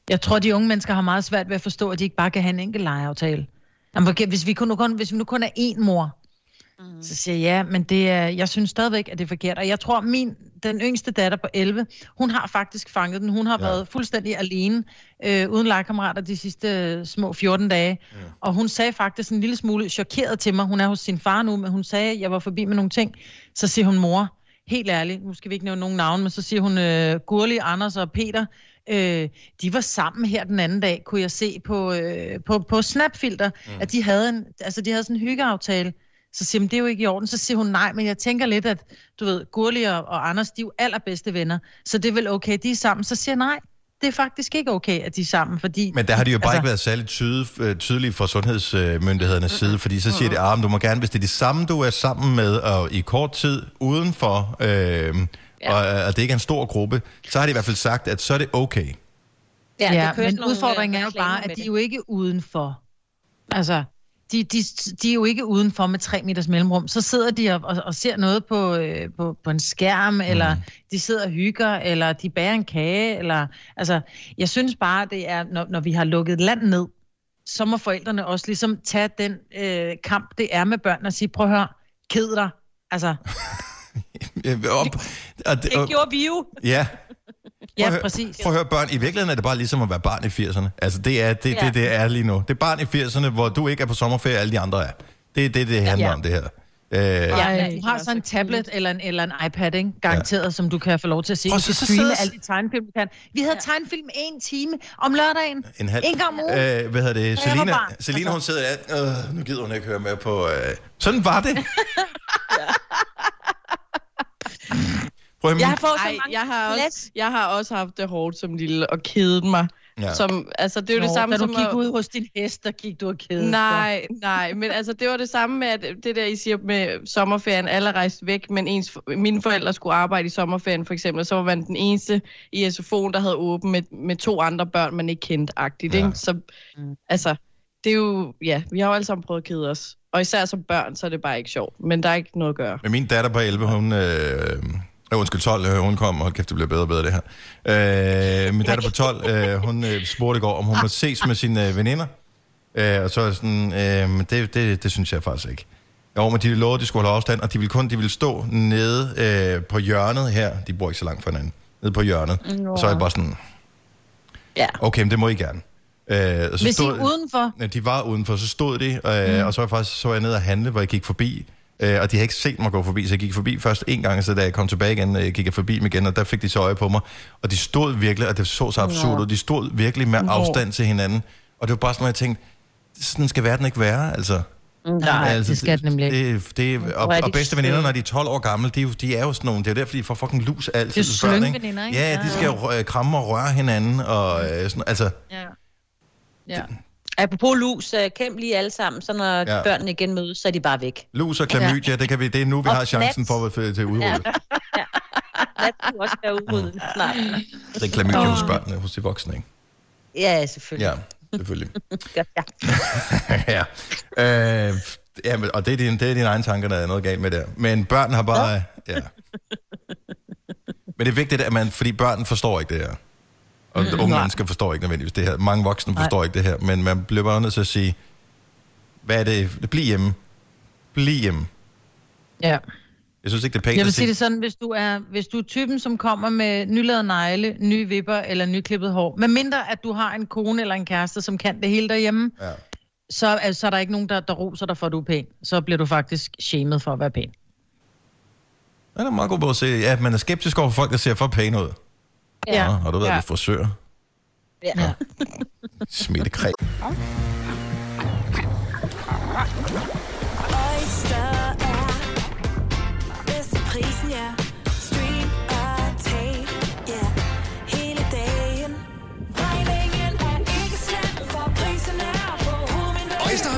Jeg tror, de unge mennesker har meget svært ved at forstå, at de ikke bare kan have en enkelt lejeaftale. Jamen, hvis, vi kun, kun, hvis vi nu kun er én mor, mm. så siger jeg, ja, men det er, jeg synes stadigvæk, at det er forkert. Og jeg tror, min, den yngste datter på 11, hun har faktisk fanget den. Hun har ja. været fuldstændig alene, øh, uden legekammerater de sidste øh, små 14 dage. Mm. Og hun sagde faktisk en lille smule chokeret til mig. Hun er hos sin far nu, men hun sagde, at jeg var forbi med nogle ting. Så siger hun, mor, helt ærligt, nu skal vi ikke nævne nogen navn, men så siger hun, øh, Gurli, Anders og Peter, øh, de var sammen her den anden dag, kunne jeg se på, øh, på, på Snapfilter, mm. at de havde, en, altså, de havde sådan en hyggeaftale. Så siger hun, det er jo ikke i orden. Så siger hun, nej, men jeg tænker lidt, at du ved, Gurli og, og Anders, de er jo allerbedste venner, så det er vel okay, de er sammen. Så siger jeg, nej, det er faktisk ikke okay, at de er sammen, fordi... Men der har de jo bare altså, ikke været særlig tyde, øh, tydelige fra sundhedsmyndighedernes side, fordi så siger de, at du må gerne, hvis det er de samme, du er sammen med, og i kort tid udenfor, øh, ja. og, og det ikke er en stor gruppe, så har de i hvert fald sagt, at så er det okay. Ja, det ja kører men nogle, udfordringen øh, er jo bare, at de er det. jo ikke udenfor. Altså, de, de, de er jo ikke udenfor med tre meters mellemrum. Så sidder de og, og, og ser noget på, øh, på, på en skærm, mm. eller de sidder og hygger, eller de bærer en kage. Eller, altså, jeg synes bare, det er, når, når vi har lukket land ned, så må forældrene også ligesom tage den øh, kamp, det er med børn, og sige, prøv at høre, ked dig. Altså, Op, og, Det gjorde vi jo. Ja. Ja, høre- præcis. Prøv at høre, børn, i virkeligheden er det bare ligesom at være barn i 80'erne. Altså, det er det, Ja. det, det er lige nu. Det er barn i 80'erne, hvor du ikke er på sommerferie, alle de andre er. Det er det, det handler Ja. om, det her. Øh, Ja, du har så en tablet eller en, eller en iPad, ikke? garanteret, ja. som du kan få lov til at se. Du så- så streame sidder- alle de tegnefilm, du kan. Vi havde ja. tegnefilm en time om lørdagen. en halv... En gang om ugen. Øh, hvad hedder det? Selina. Selina hun sidder der, øh, nu gider hun ikke høre med på... Øh. Sådan var det. Prøv at Jeg har fået så Ej, mange jeg har, også, jeg har også haft det hårdt som lille og kedet mig. Ja. Som, altså, det er jo Nå, det samme da du som... gik at- ud hos din hest, der gik du og kæde. Nej, nej, men altså det var det samme med, at det der, I siger med sommerferien, alle er rejst væk, men ens, mine forældre skulle arbejde i sommerferien for eksempel, og så var man den eneste i SFO'en, der havde åben med, med to andre børn, man ikke kendte agtigt, Ja. ja. ikke? Så altså, det er jo, ja, vi har jo alle sammen prøvet at kede os. Og især som børn, så er det bare ikke sjovt, men der er ikke noget at gøre. Men min datter på 11, hun... Øh, øh, undskyld, 12, øh, hun kom, hold kæft, det bliver bedre og bedre det her. Øh, min datter på 12, øh, hun øh, spurgte i går, om hun må ses med sine øh, veninder. Øh, og så er jeg sådan, øh, men det, det, det synes jeg faktisk ikke. Jo, men de lovede, at de skulle holde afstand, og de ville kun de ville stå nede øh, på hjørnet her. De bor ikke så langt fra hinanden. Nede på hjørnet. Nå. Så er jeg bare sådan, Ja. okay, men det må I gerne. Øh, og så Hvis I stod- er udenfor, Ja, de var udenfor, så stod de, øh, mm. og så var jeg faktisk så var jeg nede og handle, hvor jeg gik forbi, øh, og de havde ikke set mig gå forbi, så jeg gik forbi først en gang, så da jeg kom tilbage igen, øh, gik jeg forbi dem igen, og der fik de så øje på mig, og de stod virkelig, og det så så absurd ud, de stod virkelig med afstand til hinanden, og det var bare sådan, at jeg tænkte, sådan skal verden ikke være, altså. Nej, det skal det nemlig ikke. Det, det, og, er og bedste veninder, når de er 12 år gamle, de, er jo- de er jo sådan nogle, det er derfor, de får fucking lus altid. Det er slyngveninder, ikke? Ja, Ja. de skal jo øh, kramme og røre hinanden, og øh, sådan, altså, Ja. ja. Apropos lus, uh, kæmp lige alle sammen, så når Ja. ja. børnene igen mødes, så er de bare væk. lus og klamydia, det, kan vi, det er nu, vi Og har chancen for at til udrydde. Ja. Lad dem også være udryddet snart. Det er klamydia hos børnene, hos de voksne, ikke? Ja, selvfølgelig. Ja, selvfølgelig. Ja. ja. Øh, ja, og det er, din, det er dine egne tanker, der er noget galt med der. Men børn har bare... Ja. Men det er vigtigt, at man... Fordi børn forstår ikke det her. Og mm, unge nej. mennesker forstår ikke nødvendigvis det her. Mange voksne Nej. forstår ikke det her. Men man bliver bare nødt til at sige... Hvad er det? Bliv hjemme. Bliv hjemme. ja. Jeg synes ikke, det er pænt Jeg vil at sige det sådan, hvis du er, hvis du er typen, som kommer med nylavet negle, nye vipper eller nyklippet hår, med mindre at du har en kone eller en kæreste, som kan det hele derhjemme, ja. så, er, så er der ikke nogen, der, der roser dig for, at du er pæn. Så bliver du faktisk shamed for at være pæn. Ja, det er meget god på at se. Ja, man er skeptisk over for folk, der ser for pæne ud. Ja. Nå, har du været Ja. ja. ved frisør? Ja. Smittekræ. Oyster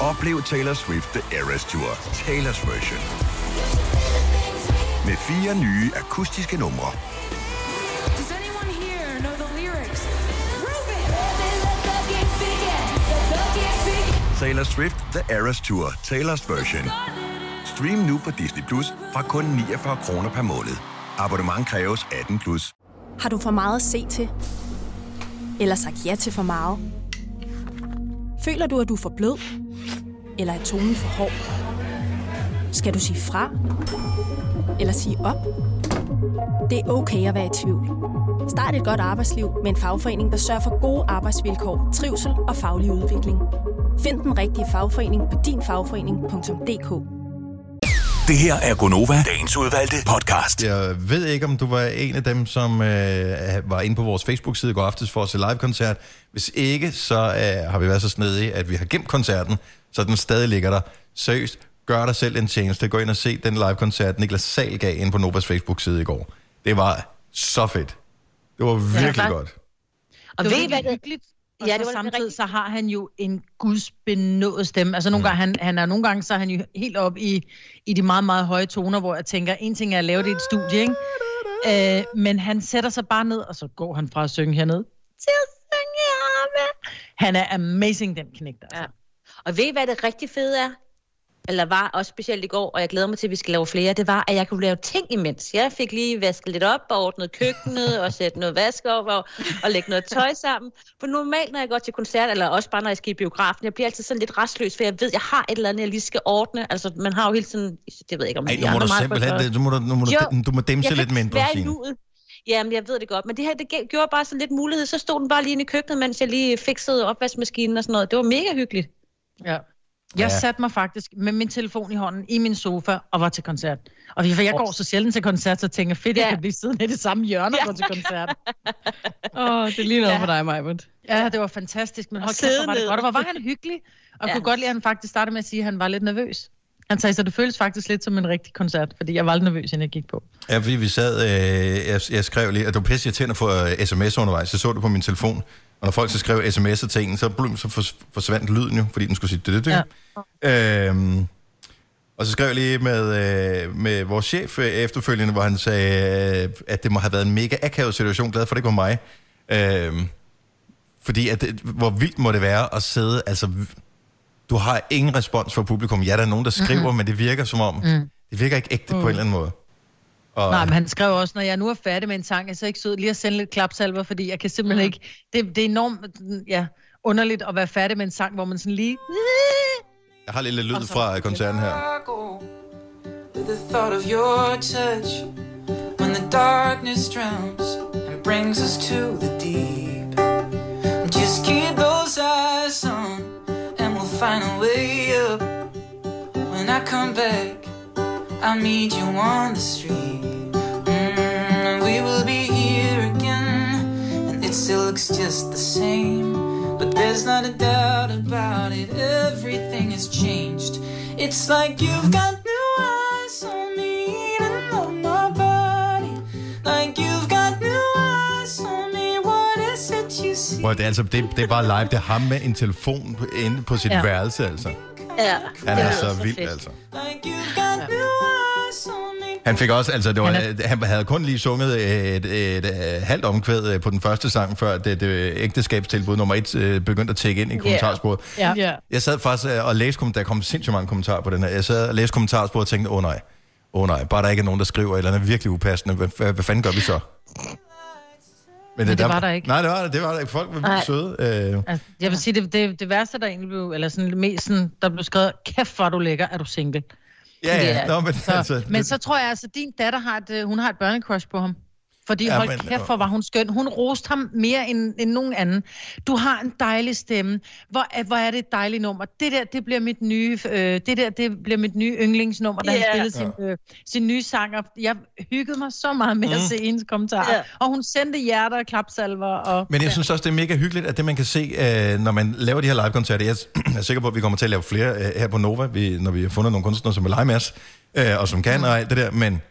Oplev Taylor Swift The Eras Tour, Taylor's version. Med fire nye akustiske numre. Taylor Swift The Eras Tour, Taylor's version. Stream nu på Disney Plus fra kun 49 kroner per måned. Abonnement kræves 18 plus. Har du for meget at se til? Eller sagt ja til for meget? Føler du, at du er for blød? Eller er tonen for hård? Skal du sige fra? Eller sige op? Det er okay at være i tvivl. Start et godt arbejdsliv med en fagforening, der sørger for gode arbejdsvilkår, trivsel og faglig udvikling. Find den rigtige fagforening på dinfagforening.dk. Det her er Gonova, dagens udvalgte podcast. Jeg ved ikke, om du var en af dem, som øh, var inde på vores Facebook-side i går aftes for at se live-koncert. Hvis ikke, så øh, har vi været så snedige, at vi har gemt koncerten, så den stadig ligger der. Seriøst, gør dig selv en tjeneste. Gå ind og se den live-koncert, Niklas Sal gav inde på Novas Facebook-side i går. Det var så fedt. Det var virkelig klart. godt. Og Det ved I, hvad virkelig det hyggeligt. Og Ja, ja, det så var samtidig så har han jo en gudsbenået stemme. Altså Mm. nogle gange, han, han er nogle gange, så er han jo helt op i, i de meget, meget høje toner, hvor jeg tænker, en ting er at lave det i et studie, ikke? Øh, men han sætter sig bare ned, og så går han fra at synge hernede til at synge heroppe. Han er amazing, den knægt, altså. Ja. Og ved I, hvad det rigtig fede er? Eller var også specielt i går, og jeg glæder mig til, at vi skal lave flere, det var, at jeg kunne lave ting imens. Jeg fik lige vasket lidt op og ordnet køkkenet og sætte noget vask op og, og lægge noget tøj sammen. For normalt, når jeg går til koncert, eller også bare når jeg skal i biografen, jeg bliver altid sådan lidt restløs, for jeg ved, jeg har et eller andet, jeg lige skal ordne. Altså, man har jo hele tiden, det ved jeg ikke, om Ej, nu må du meget simpelthen, du må, du, må, Jo, du, må dæmse lidt mindre, være i Signe. nuet. Jamen, jeg ved det godt, men det her, det gjorde bare sådan lidt mulighed. Så stod den bare lige inde i køkkenet, mens jeg lige fikset opvaskemaskinen og sådan noget. Det var mega hyggeligt. Ja. Jeg ja. satte mig faktisk med min telefon i hånden i min sofa og var til koncert. Og for jeg går så sjældent til koncert, så tænker jeg, fedt, jeg Ja. kan blive siddende i det samme hjørne og gå til koncert. Åh, oh, det er lige noget Ja. for dig, Majbert. Ja, det var fantastisk, men hold kæft, var det godt. Og hvor var han hyggelig. Og jeg Ja. kunne godt lide, at han faktisk startede med at sige, at han var lidt nervøs. Han sagde, så det føles faktisk lidt som en rigtig koncert, fordi jeg var lidt nervøs, inden jeg gik på. Ja, fordi vi sad, øh, jeg, jeg skrev lige, at var pisse irriterende at få øh, sms undervejs. Jeg så det på min telefon. Og når folk så skrev sms'er til en, så, blum, så fors- forsvandt lyden jo, fordi den skulle sige det, det, det. Øhm, og så skrev jeg lige med, øh, med vores chef øh, efterfølgende, hvor han sagde, øh, at det må have været en mega akavet situation. Glad for, det ikke var mig. Øhm, fordi, at hvor vildt må det være at sidde, altså, du har ingen respons fra publikum. Ja, der er nogen, der skriver, Mhm. men det virker som om, Mm. det virker ikke ægte på Mm. en eller anden måde. Og, Nej, men han skrev også, når jeg nu er færdig med en sang, er jeg så ikke sød lige at sende lidt klapsalver, fordi jeg kan simpelthen ikke... Det, det er enormt ja, underligt at være færdig med en sang, hvor man sådan lige... Jeg har lidt lyd fra koncerten her. the thought of your touch when the darkness drowns and brings us to the deep. Just keep those eyes on, find a way up. When I come back, I'll meet you on the street. Mm, we will be here again, and it still looks just the same. But there's not a doubt about it, everything has changed. It's like you've got new eyes on me, Prøv, det, er altså, det, det er bare live. Det er ham med en telefon på- inde på sit Ja. værelse, altså. Ja, Han er lyder så vild, fedt. altså. Han fik også, altså det var, Han han, han havde kun lige sunget et, et, et, et halvt omkvæd øh, på den første sang, før det, det ægteskabstilbud nummer et øh, begyndte at tække ind i kommentarsporet. Ja. ja. Jeg sad faktisk øh, og læste, kom- der kom sindssygt mange kommentarer på den her. Jeg sad og læste kommentarsporet og tænkte, åh oh, nej, åh oh, nej, bare der ikke er nogen, der skriver eller andet virkelig upassende. Hvad, hvad, hvad fanden gør vi så? Men, det var der ikke. Nej, det var der, det var der ikke. Folk var Nej. søde. Øh, Altså, jeg vil sige, det, det, det værste, der egentlig blev, eller sådan mest sådan, der blev skrevet, kæft hvor du lækker, er du single? Ja, Det ja. er- Nå, men så, altså, men det- så tror jeg altså, din datter har et, øh, hun har et børnecrush på ham. Fordi Ja, ja, hold men- kæft, hvor var hun skøn. Hun roste ham mere end, end nogen anden. Du har en dejlig stemme. Hvor, er- hvor er det et dejligt nummer. Det der, det bliver mit nye, øh, det der, det bliver mit nye yndlingsnummer, da Ja. han spillede sin, øh, sin nye sang. Og jeg hyggede mig så meget med mm. at Mm. se hendes kommentarer. Ja. Ja. Og hun sendte hjerter og klapsalver. Og, Men jeg synes også, det er mega hyggeligt, at det man kan se, øh, når man laver de her live-koncerter, jeg er sikker på, at vi kommer til at lave flere øh, her på Nova, vi, når vi har fundet nogle kunstnere, som vil lege med os, øh, og som kan og alt det der, men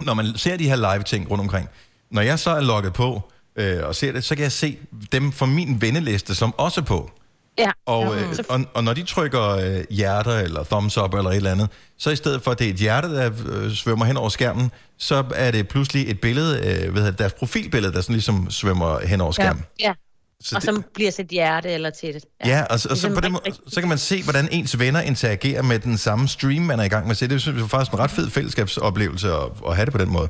når man ser de her live-ting rundt omkring, når jeg så er logget på øh, og ser det, så kan jeg se dem fra min venneliste, som også er på. Ja. Og, øh, og, og når de trykker øh, hjerter eller thumbs up eller et eller andet, så i stedet for at det er et hjerte, der øh, svømmer hen over skærmen, så er det pludselig et billede, øh, hedder det, deres profilbillede, der sådan ligesom svømmer hen over skærmen. ja. Så og det- så bliver sit hjerte eller til det. Ja, og, så, og så, Ligesom på den, måde, så kan man se, hvordan ens venner interagerer med den samme stream, man er i gang med se. Det er faktisk en ret fed fællesskabsoplevelse at, at have det på den måde.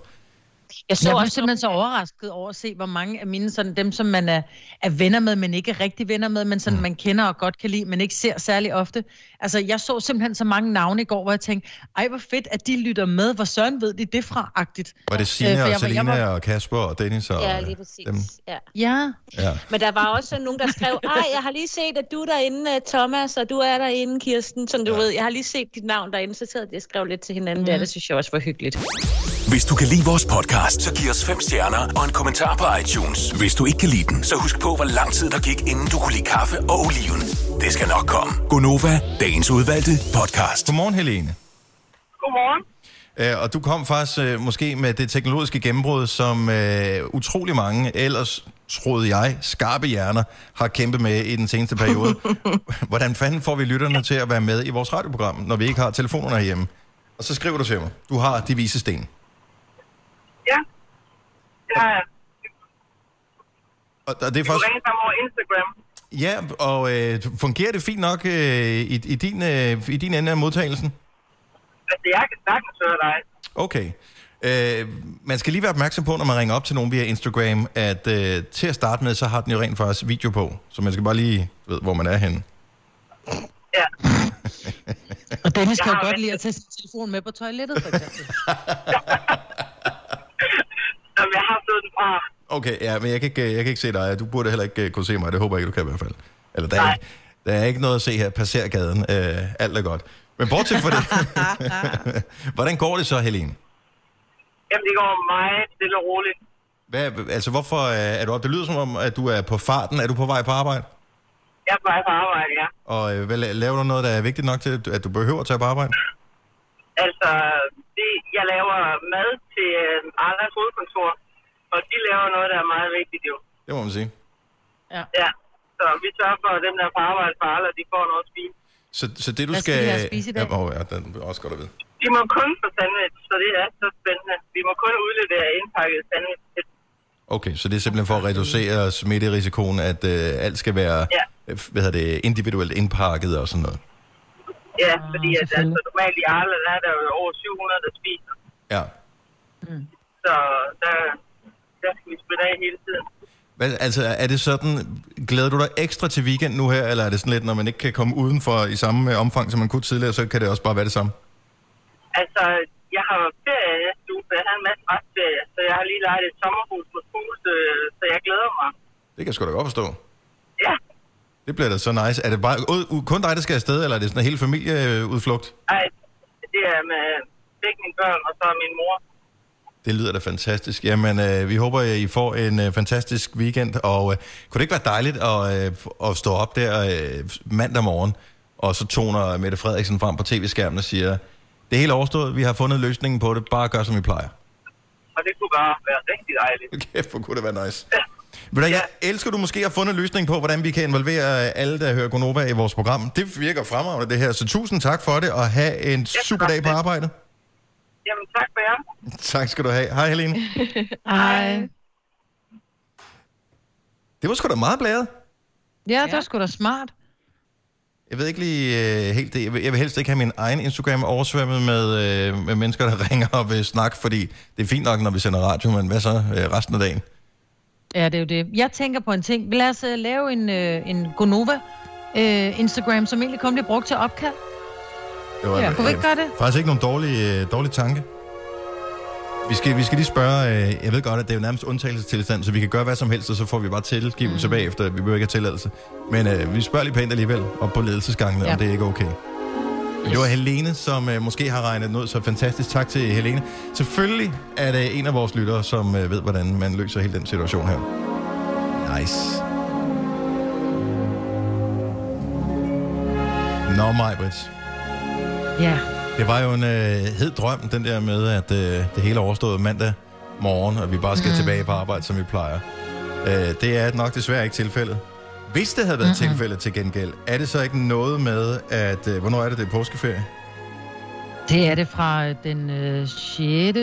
Jeg, så jeg blev simpelthen så overrasket over at se, hvor mange af mine, sådan dem, som man er, er venner med, men ikke rigtig venner med, men sådan, mm. man kender og godt kan lide, men ikke ser særlig ofte. Altså, jeg så simpelthen så mange navne i går, hvor jeg tænkte, ej, hvor fedt, at de lytter med. Hvor søren ved de det fra-agtigt. Var det Signe Øh, for og jeg Selina var- og Kasper og Dennis og Ja, lige præcis. dem? Ja. Ja. Ja. Men der var også nogen, der skrev, ej, jeg har lige set, at du er derinde, øh, Thomas, og du er derinde, Kirsten. Sådan, du ja. ved, jeg har lige set dit navn derinde, så sad jeg og skrev lidt til hinanden mm. der. Det synes jeg også var hyggeligt. Hvis du kan lide vores podcast, så giv os fem stjerner og en kommentar på iTunes. Hvis du ikke kan lide den, så husk på, hvor lang tid der gik, inden du kunne lide kaffe og oliven. Det skal nok komme. Gonova, dagens udvalgte podcast. Godmorgen, Helene. Godmorgen. Øh, og du kom faktisk øh, måske med det teknologiske gennembrud, som øh, utrolig mange ellers, troede jeg, skarpe hjerner har kæmpet med i den seneste periode. Hvordan fanden får vi lytterne til at være med i vores radioprogram, når vi ikke har telefonerne hjemme? Og så skriver du til mig, du har de vise sten. Ja. Det har jeg. Og, og det er faktisk... ringe sammen over Instagram. Ja, og øh, fungerer det fint nok øh, i, i, din, øh, i din ende af modtagelsen? Altså, jeg kan sagtens høre dig. Okay. Øh, man skal lige være opmærksom på, når man ringer op til nogen via Instagram, at øh, til at starte med, så har den jo rent faktisk video på. Så man skal bare lige ved, hvor man er henne. Og Dennis kan Jeg jo godt lide at tage sin telefon med på toilettet, for eksempel. Jamen, jeg har fået den fra. Okay, ja, men jeg kan, ikke, jeg kan ikke se dig. Du burde heller ikke øh, kunne se mig. Det håber jeg ikke, du kan i hvert fald. Eller der er, ikke, der er ikke noget at se her. Passer gaden. Øh, alt er godt. Men bortset fra det. Hvordan går det så, Helene? Jamen, det går meget stille og roligt. Hvad, altså, hvorfor øh, er du op? Det lyder som om, at du er på farten. Er du på vej på arbejde? Jeg er på vej på arbejde, ja. Og øh, hvad, laver du noget, der er vigtigt nok til, at du behøver at tage på arbejde? Altså, det, jeg laver mad Arlas hovedkontor, og de laver noget, der er meget vigtigt jo. Det må man sige. Ja. ja. Så vi sørger for, at dem, der er på arbejde for Arla, de får noget at spise. Så, så det du Hvad skal at spise i dag? Ja, den er også godt at vide. De må kun få sandwich, så det er så spændende. Vi må kun udlevere indpakket sandwich til Okay, så det er simpelthen for at reducere smitterisikoen, at øh, alt skal være Ja. hvad hedder det, individuelt indpakket og sådan noget. Ja, fordi at, altså, normalt i Arla, der er der jo over 700, der spiser. Ja. Så der, der skal vi spritte af hele tiden. Hvad, altså, er det sådan, glæder du dig ekstra til weekend nu her, eller er det sådan lidt, når man ikke kan komme udenfor i samme øh, omfang, som man kunne tidligere, så kan det også bare være det samme? Altså, jeg har ferie næste uge, så jeg har en masse restferie, så jeg har lige lejet et sommerhus på øh, så jeg glæder mig. Det kan jeg sgu da godt forstå. Ja. Det bliver da så nice. Er det bare kun dig, der skal afsted, eller er det sådan en hel familieudflugt? Ej, det er med begge mine børn, og så min mor. Det lyder da fantastisk. Jamen, øh, vi håber, at I får en øh, fantastisk weekend, og øh, kunne det ikke være dejligt at, øh, at stå op der øh, mandag morgen, og så toner Mette Frederiksen frem på tv-skærmen og siger, det er helt overstået, vi har fundet løsningen på det, bare gør, som vi plejer. Og det kunne bare være rigtig dejligt. Kæft, hvor kunne det være nice. Ved du, jeg elsker, du måske har fundet en løsning på, hvordan vi kan involvere alle, der hører Gonova i vores program. Det virker fremragende, det her. Så tusind tak for det, og have en super dag på arbejde. Jamen, tak for jer. Tak skal du have. Hej, Helene. Hej. Det var sgu da meget blæret. Ja, det var sgu da smart. Jeg ved ikke lige uh, helt det. Jeg vil, jeg vil helst ikke have min egen Instagram oversvømmet med, uh, med mennesker, der ringer og vil snakke, fordi det er fint nok, når vi sender radio, men hvad så uh, resten af dagen? Ja, det er jo det. Jeg tænker på en ting. Lad os uh, lave en, uh, en Gonova uh, Instagram, som egentlig kun bliver brugt til opkald. Det var Ja, kunne vi ikke gøre det? Faktisk ikke nogen dårlig, uh, dårlig tanke. Vi skal, vi skal lige spørge, uh, jeg ved godt, at det er jo nærmest undtagelsestilstand, så vi kan gøre hvad som helst, og så får vi bare tilgivelse mm. bagefter. Vi behøver ikke have tilladelse. Men uh, vi spørger lige pænt alligevel, op på ledelsesgangen, ja. Om det er ikke okay. Men det var Helene, som uh, måske har regnet ud, så fantastisk tak til Helene. Selvfølgelig er det en af vores lyttere, som uh, ved, hvordan man løser hele den situation her. Nice. Nå, Majbrit. Ja. Det var jo en øh, hed drøm, den der med, at øh, det hele er overstået mandag morgen, og vi bare skal mm. tilbage på arbejde, som vi plejer. Øh, det er nok desværre ikke tilfældet. Hvis det havde været mm-hmm. tilfældet til gengæld, er det så ikke noget med, at... Øh, hvornår er det, det er påskeferie? Det er det fra den øh, 6.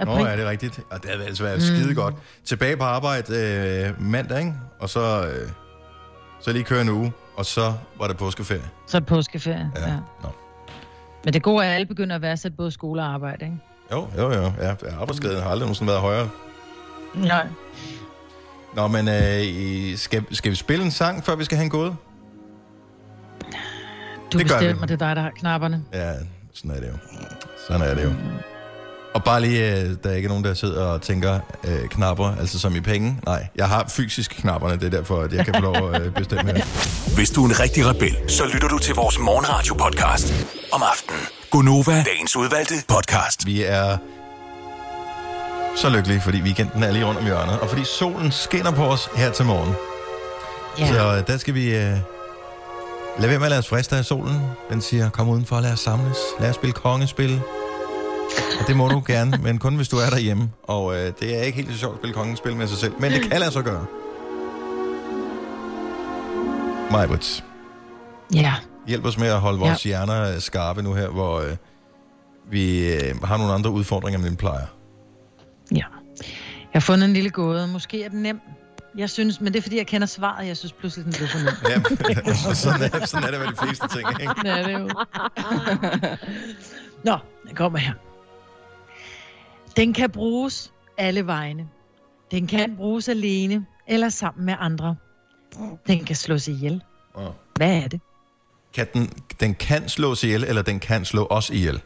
Nå, april. er det rigtigt? Og det havde altså været Mm. skide godt. Tilbage på arbejde øh, mandag, ikke? Og så, øh, så lige køre en uge, og så var det påskeferie. Så er påskeferie. Ja. Ja. Nå. Men det gode er, at alle begynder at værdsætte både skole og arbejde, ikke? Jo, jo, jo. Ja, arbejdsglæden har aldrig nogensinde været højere. Nej. Nå, men øh, skal, skal vi spille en sang, før vi skal have en gåde? Du Det bestemmer, det er dig, der har knapperne. Ja, sådan er det jo. Sådan er det jo. Og bare lige, øh, der er ikke nogen, der sidder og tænker øh, knapper, altså som i penge. Nej, jeg har fysisk knapperne, det er derfor, at jeg kan få lov at øh, bestemme her. Hvis du er en rigtig rebel, så lytter du til vores morgenradio-podcast om aftenen. Gunova, dagens udvalgte podcast. Vi er så lykkelige, fordi weekenden er lige rundt om hjørnet, og fordi solen skinner på os her til morgen. Ja. Så øh, der skal vi... Øh, lad være med at lade os friste af solen. Den siger, kom udenfor, lad os samles. Lad os spille kongespil. Og det må du gerne, men kun hvis du er derhjemme. Og øh, det er ikke helt så sjovt at spille kongespil med sig selv, men det kan lade sig gøre. Majbrits, Ja. hjælp os med at holde vores ja. hjerner øh, skarpe nu her, hvor øh, vi øh, har nogle andre udfordringer, end vi plejer. Jeg har fundet en lille gåde. Måske er den nem. Jeg synes, men det er fordi, jeg kender svaret. Jeg synes pludselig, den blev for nem. Ja, sådan, er, sådan er det med de fleste ting, ikke? Ja, det er jo. Nå, den kommer her. Den kan bruges alle vegne. Den kan bruges alene eller sammen med andre. Den kan slås ihjel. Åh. Hvad er det? Kan den, den kan slås ihjel, eller den kan slå os ihjel?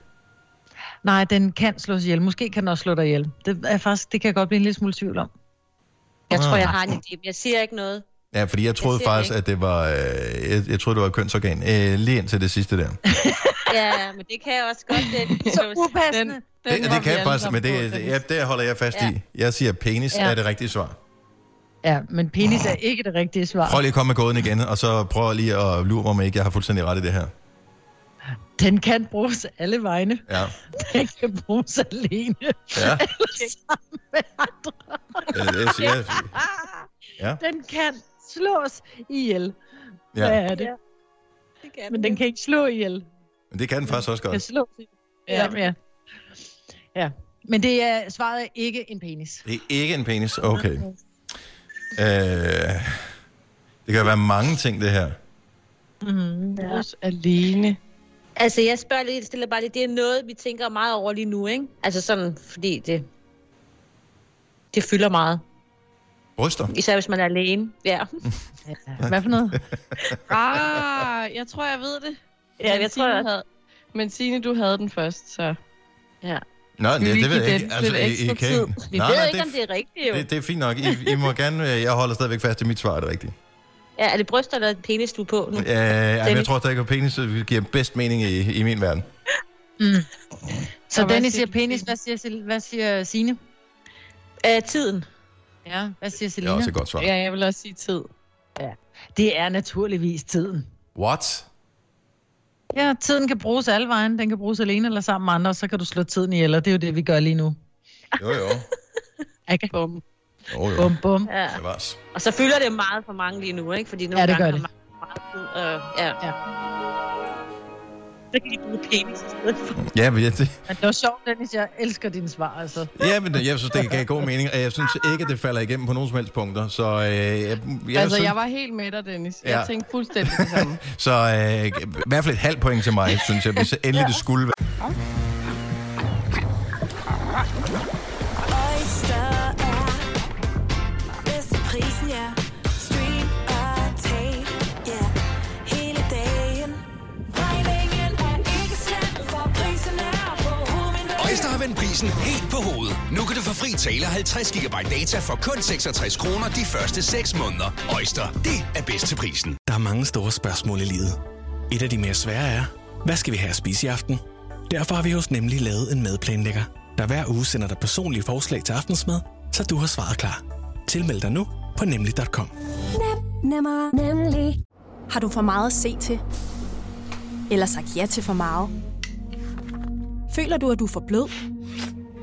Nej, den kan slås ihjel. Måske kan den også slå dig ihjel. Det, er faktisk, det kan jeg godt blive en lille smule tvivl om. Jeg tror, Ah. jeg har en idé, men jeg siger ikke noget. Ja, fordi jeg troede siger faktisk, ikke. at det var, øh, jeg, jeg troede, det var et kønsorgan. Øh, lige indtil det sidste der. Ja, men det kan jeg også godt. Det, Så upassende. Det, det kan jeg faktisk, men det, det, ja, det holder jeg fast Ja. i. Jeg siger, penis Ja. er det rigtige svar. Ja, men penis er ikke det rigtige svar. Prøv lige at komme med gåden igen, og så prøv lige at lure mig, om ikke jeg har fuldstændig ret i det her. Den kan bruges alle vegne. Ja. Den kan bruges alene. Ja. Eller sammen med andre. Ja, det siger jeg. Ja. Den kan slås ihjel. Ja. Hvad er det? det kan Men den kan ikke slå ihjel. Men det kan den faktisk også Den kan godt. slås ihjel. Ja. ja. Ja. Men det er, svaret er ikke en penis. Det er ikke en penis. Okay. Øh, det kan være mange ting, det her. Mm, ja. alene. Altså, jeg spørger lige, stiller bare lige, det er noget, vi tænker meget over lige nu, ikke? Altså sådan, fordi det, det fylder meget. Bryster? Især hvis man er alene. Ja. Hvad for noget? Ah, jeg tror, jeg ved det. Ja, jeg Men tror Signe også. havde, Men Signe, du havde den først, så... Ja. Nå, det, vil det ved jeg ikke. Altså, I, I kan tid. Vi Nej, ved nej, ikke, om det er rigtigt, jo. det, det er fint nok. I, I må gerne... øh, Jeg holder stadigvæk fast i mit svar, er det rigtigt. Ja, er det bryster eller penis, du er på nu? Øh, jamen, jeg Dennis? tror stadig, at penis øh, giver bedst mening i, i min verden. Mm. Så Og Dennis siger penis, hvad siger, hvad siger Signe? Æ, tiden. Ja, hvad siger Det Selina? er også et godt svar. Ja, jeg vil også sige tid. Ja. Det er naturligvis tiden. What? Ja, tiden kan bruges alle vejen. Den kan bruges alene eller sammen med andre, og så kan du slå tiden ihjel, og det er jo det, vi gør lige nu. Jo, jo. Okay. Bum. Jo, jo. Bum, bum. Ja. Det. Og så fylder det meget for mange lige nu, ikke? Fordi nogle Ja, det gør gange det. har mange meget tid. Øh, ja. Ja. Så kan de bruge penis i stedet for. Ja, men jeg, det, Men det var sjovt, Dennis. Jeg elsker dine svar, altså. ja, men jeg synes, det gav god mening, og jeg synes ikke, at det falder igennem på nogen som helst punkter. Så øh, jeg, jeg, altså, synes, jeg var helt med dig, Dennis. Jeg Ja. tænkte fuldstændig det samme. Så øh, i hvert fald et halvt point til mig, synes jeg, hvis endelig det skulle være. Vendt prisen helt på hovedet. Nu kan du få fri tale 50 GB data for kun 66 kroner de første 6 måneder. Øjster, det er bedst til prisen. Der er mange store spørgsmål i livet. Et af de mere svære er, hvad skal vi have at spise i aften? Derfor har vi hos Nemlig lavet en madplanlægger, der hver uge sender dig personlige forslag til aftensmad, så du har svaret klar. Tilmeld dig nu på nemlig.com. Nem, nemmer, nemlig. Har du for meget at se til? Eller sagt ja til for meget? Føler du, at du er for blød?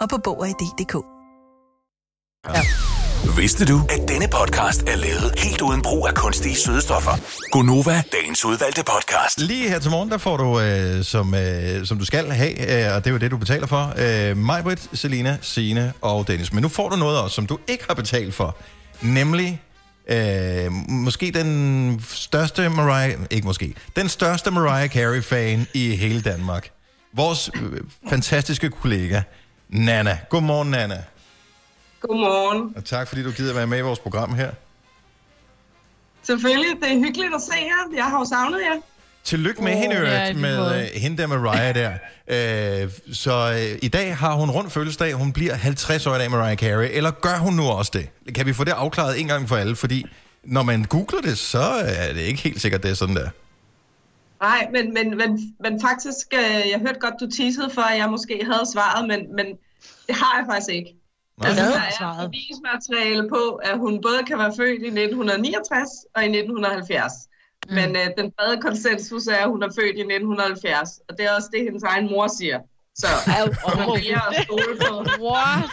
og på Bog og ID.dk. Vidste du, at denne podcast er lavet helt uden brug af kunstige sødestoffer? Gonova, dagens udvalgte podcast. Lige her til morgen, der får du, øh, som, øh, som du skal have, øh, og det er jo det, du betaler for, øh, Majbrit, Selina, Sine og Dennis. Men nu får du noget også, som du ikke har betalt for. Nemlig øh, måske den største Mariah... Ikke måske. Den største Mariah Carey-fan i hele Danmark. Vores øh, fantastiske kollega, Nana. Godmorgen, Nana. Godmorgen. Og tak, fordi du gider være med i vores program her. Selvfølgelig, det er hyggeligt at se jer. Jeg har jo savnet jer. Tillykke med oh, hende, ja, med øh, hende der Mariah der. Øh, så øh, i dag har hun rundt fødselsdag. Hun bliver 50 år i dag, Mariah Carey. Eller gør hun nu også det? Kan vi få det afklaret en gang for alle? Fordi når man googler det, så er det ikke helt sikkert, det er sådan der. Nej, men, men, men, men faktisk, øh, jeg hørte godt, du teasede for, at jeg måske havde svaret, men, men det har jeg faktisk ikke. Nej. Altså, der er er bevismateriale på, at hun både kan være født i 1969 og i 1970. Mm. Men øh, den brede konsensus er, at hun er født i 1970, og det er også det, hendes egen mor siger. Så og man vælger at stole på,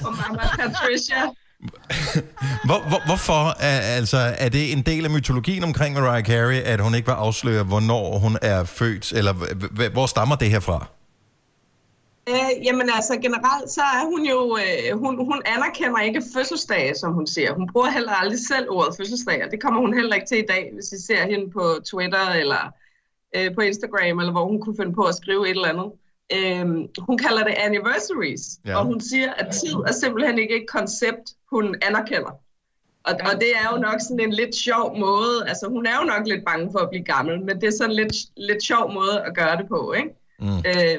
på mamma Patricia. Hvor, hvor, hvorfor? Er, altså, er det en del af mytologien omkring Mariah Carey, at hun ikke vil afsløre, hvornår hun er født? Eller hvor stammer det her fra? Øh, jamen altså generelt, så er hun jo, øh, hun, hun anerkender ikke fødselsdage, som hun siger. Hun bruger heller aldrig selv ordet fødselsdag, og det kommer hun heller ikke til i dag, hvis I ser hende på Twitter eller øh, på Instagram, eller hvor hun kunne finde på at skrive et eller andet. Øh, hun kalder det anniversaries, ja. og hun siger, at tid er simpelthen ikke et koncept, hun anerkender. Og, og det er jo nok sådan en lidt sjov måde, altså hun er jo nok lidt bange for at blive gammel, men det er sådan lidt, lidt sjov måde at gøre det på, ikke? Mm. Øhm, I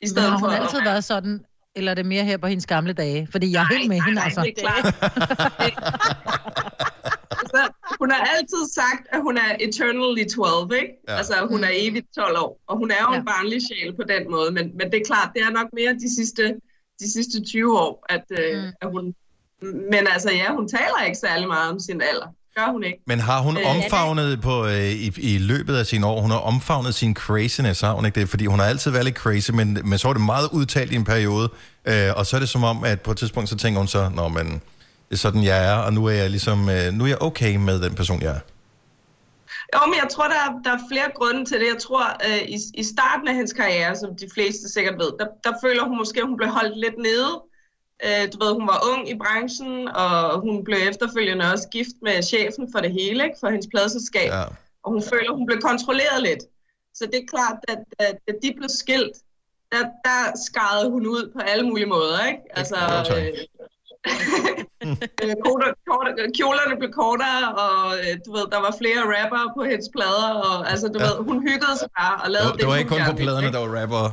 Men stedet har for hun at altid været sådan, eller er det mere her på hendes gamle dage? Fordi jeg er helt med hende, altså. det er klart. altså, hun har altid sagt, at hun er eternally 12, ikke? Ja. Altså, hun er evigt 12 år. Og hun er jo ja. en barnlig sjæl på den måde. Men, men det er klart, det er nok mere de sidste, de sidste 20 år, at, øh, Mm. at hun... Men altså, ja, hun taler ikke særlig meget om sin alder. Gør hun ikke. Men har hun Øh, omfavnet på, øh, i, i løbet af sine år, hun har omfavnet sin craziness, har hun ikke det? Fordi hun har altid været lidt crazy, men, men så var det meget udtalt i en periode, øh, og så er det som om, at på et tidspunkt, så tænker hun så, nå, men det er sådan, jeg er, og nu er jeg ligesom, øh, nu er jeg okay med den person, jeg er. Jo, men jeg tror, der er, der er flere grunde til det. Jeg tror, øh, i, i starten af hendes karriere, som de fleste sikkert ved, der, der føler hun måske, at hun blev holdt lidt nede. Øh, du ved, hun var ung i branchen, og hun blev efterfølgende også gift med chefen for det hele, ikke? for hendes pladselskab. Ja. Og hun føler, hun blev kontrolleret lidt. Så det er klart, at, at de blev skilt, der, der skarede hun ud på alle mulige måder. Ikke? Altså, øh, øh, korte- korte- kjolerne blev kortere, og øh, du ved, der var flere rapper på hendes plader, og altså, du Ja. ja. ved, hun hyggede sig bare og Det lavede var, det var ikke kun på pladerne, der var rapper.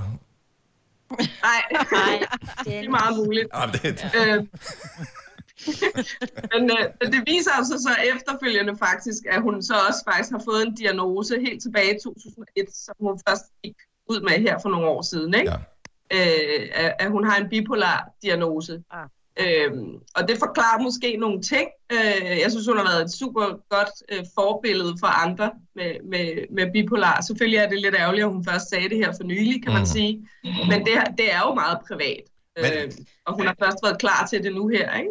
Nej, nej, det er meget muligt. Ah, det, Øh, men, øh, men det viser sig så efterfølgende faktisk, at hun så også faktisk har fået en diagnose helt tilbage i 2001, som hun først gik ud med her for nogle år siden, ikke? Ja. Øh, at, at hun har en bipolar diagnose. Ah. Øhm, og det forklarer måske nogle ting. Øh, jeg synes, hun har været et super godt øh, forbillede for andre med, med, med bipolar. Selvfølgelig er det lidt ærgerligt, at hun først sagde det her for nylig, kan man Mhm. sige. Men det, det er jo meget privat. Øh, og hun har først været klar til det nu her, ikke?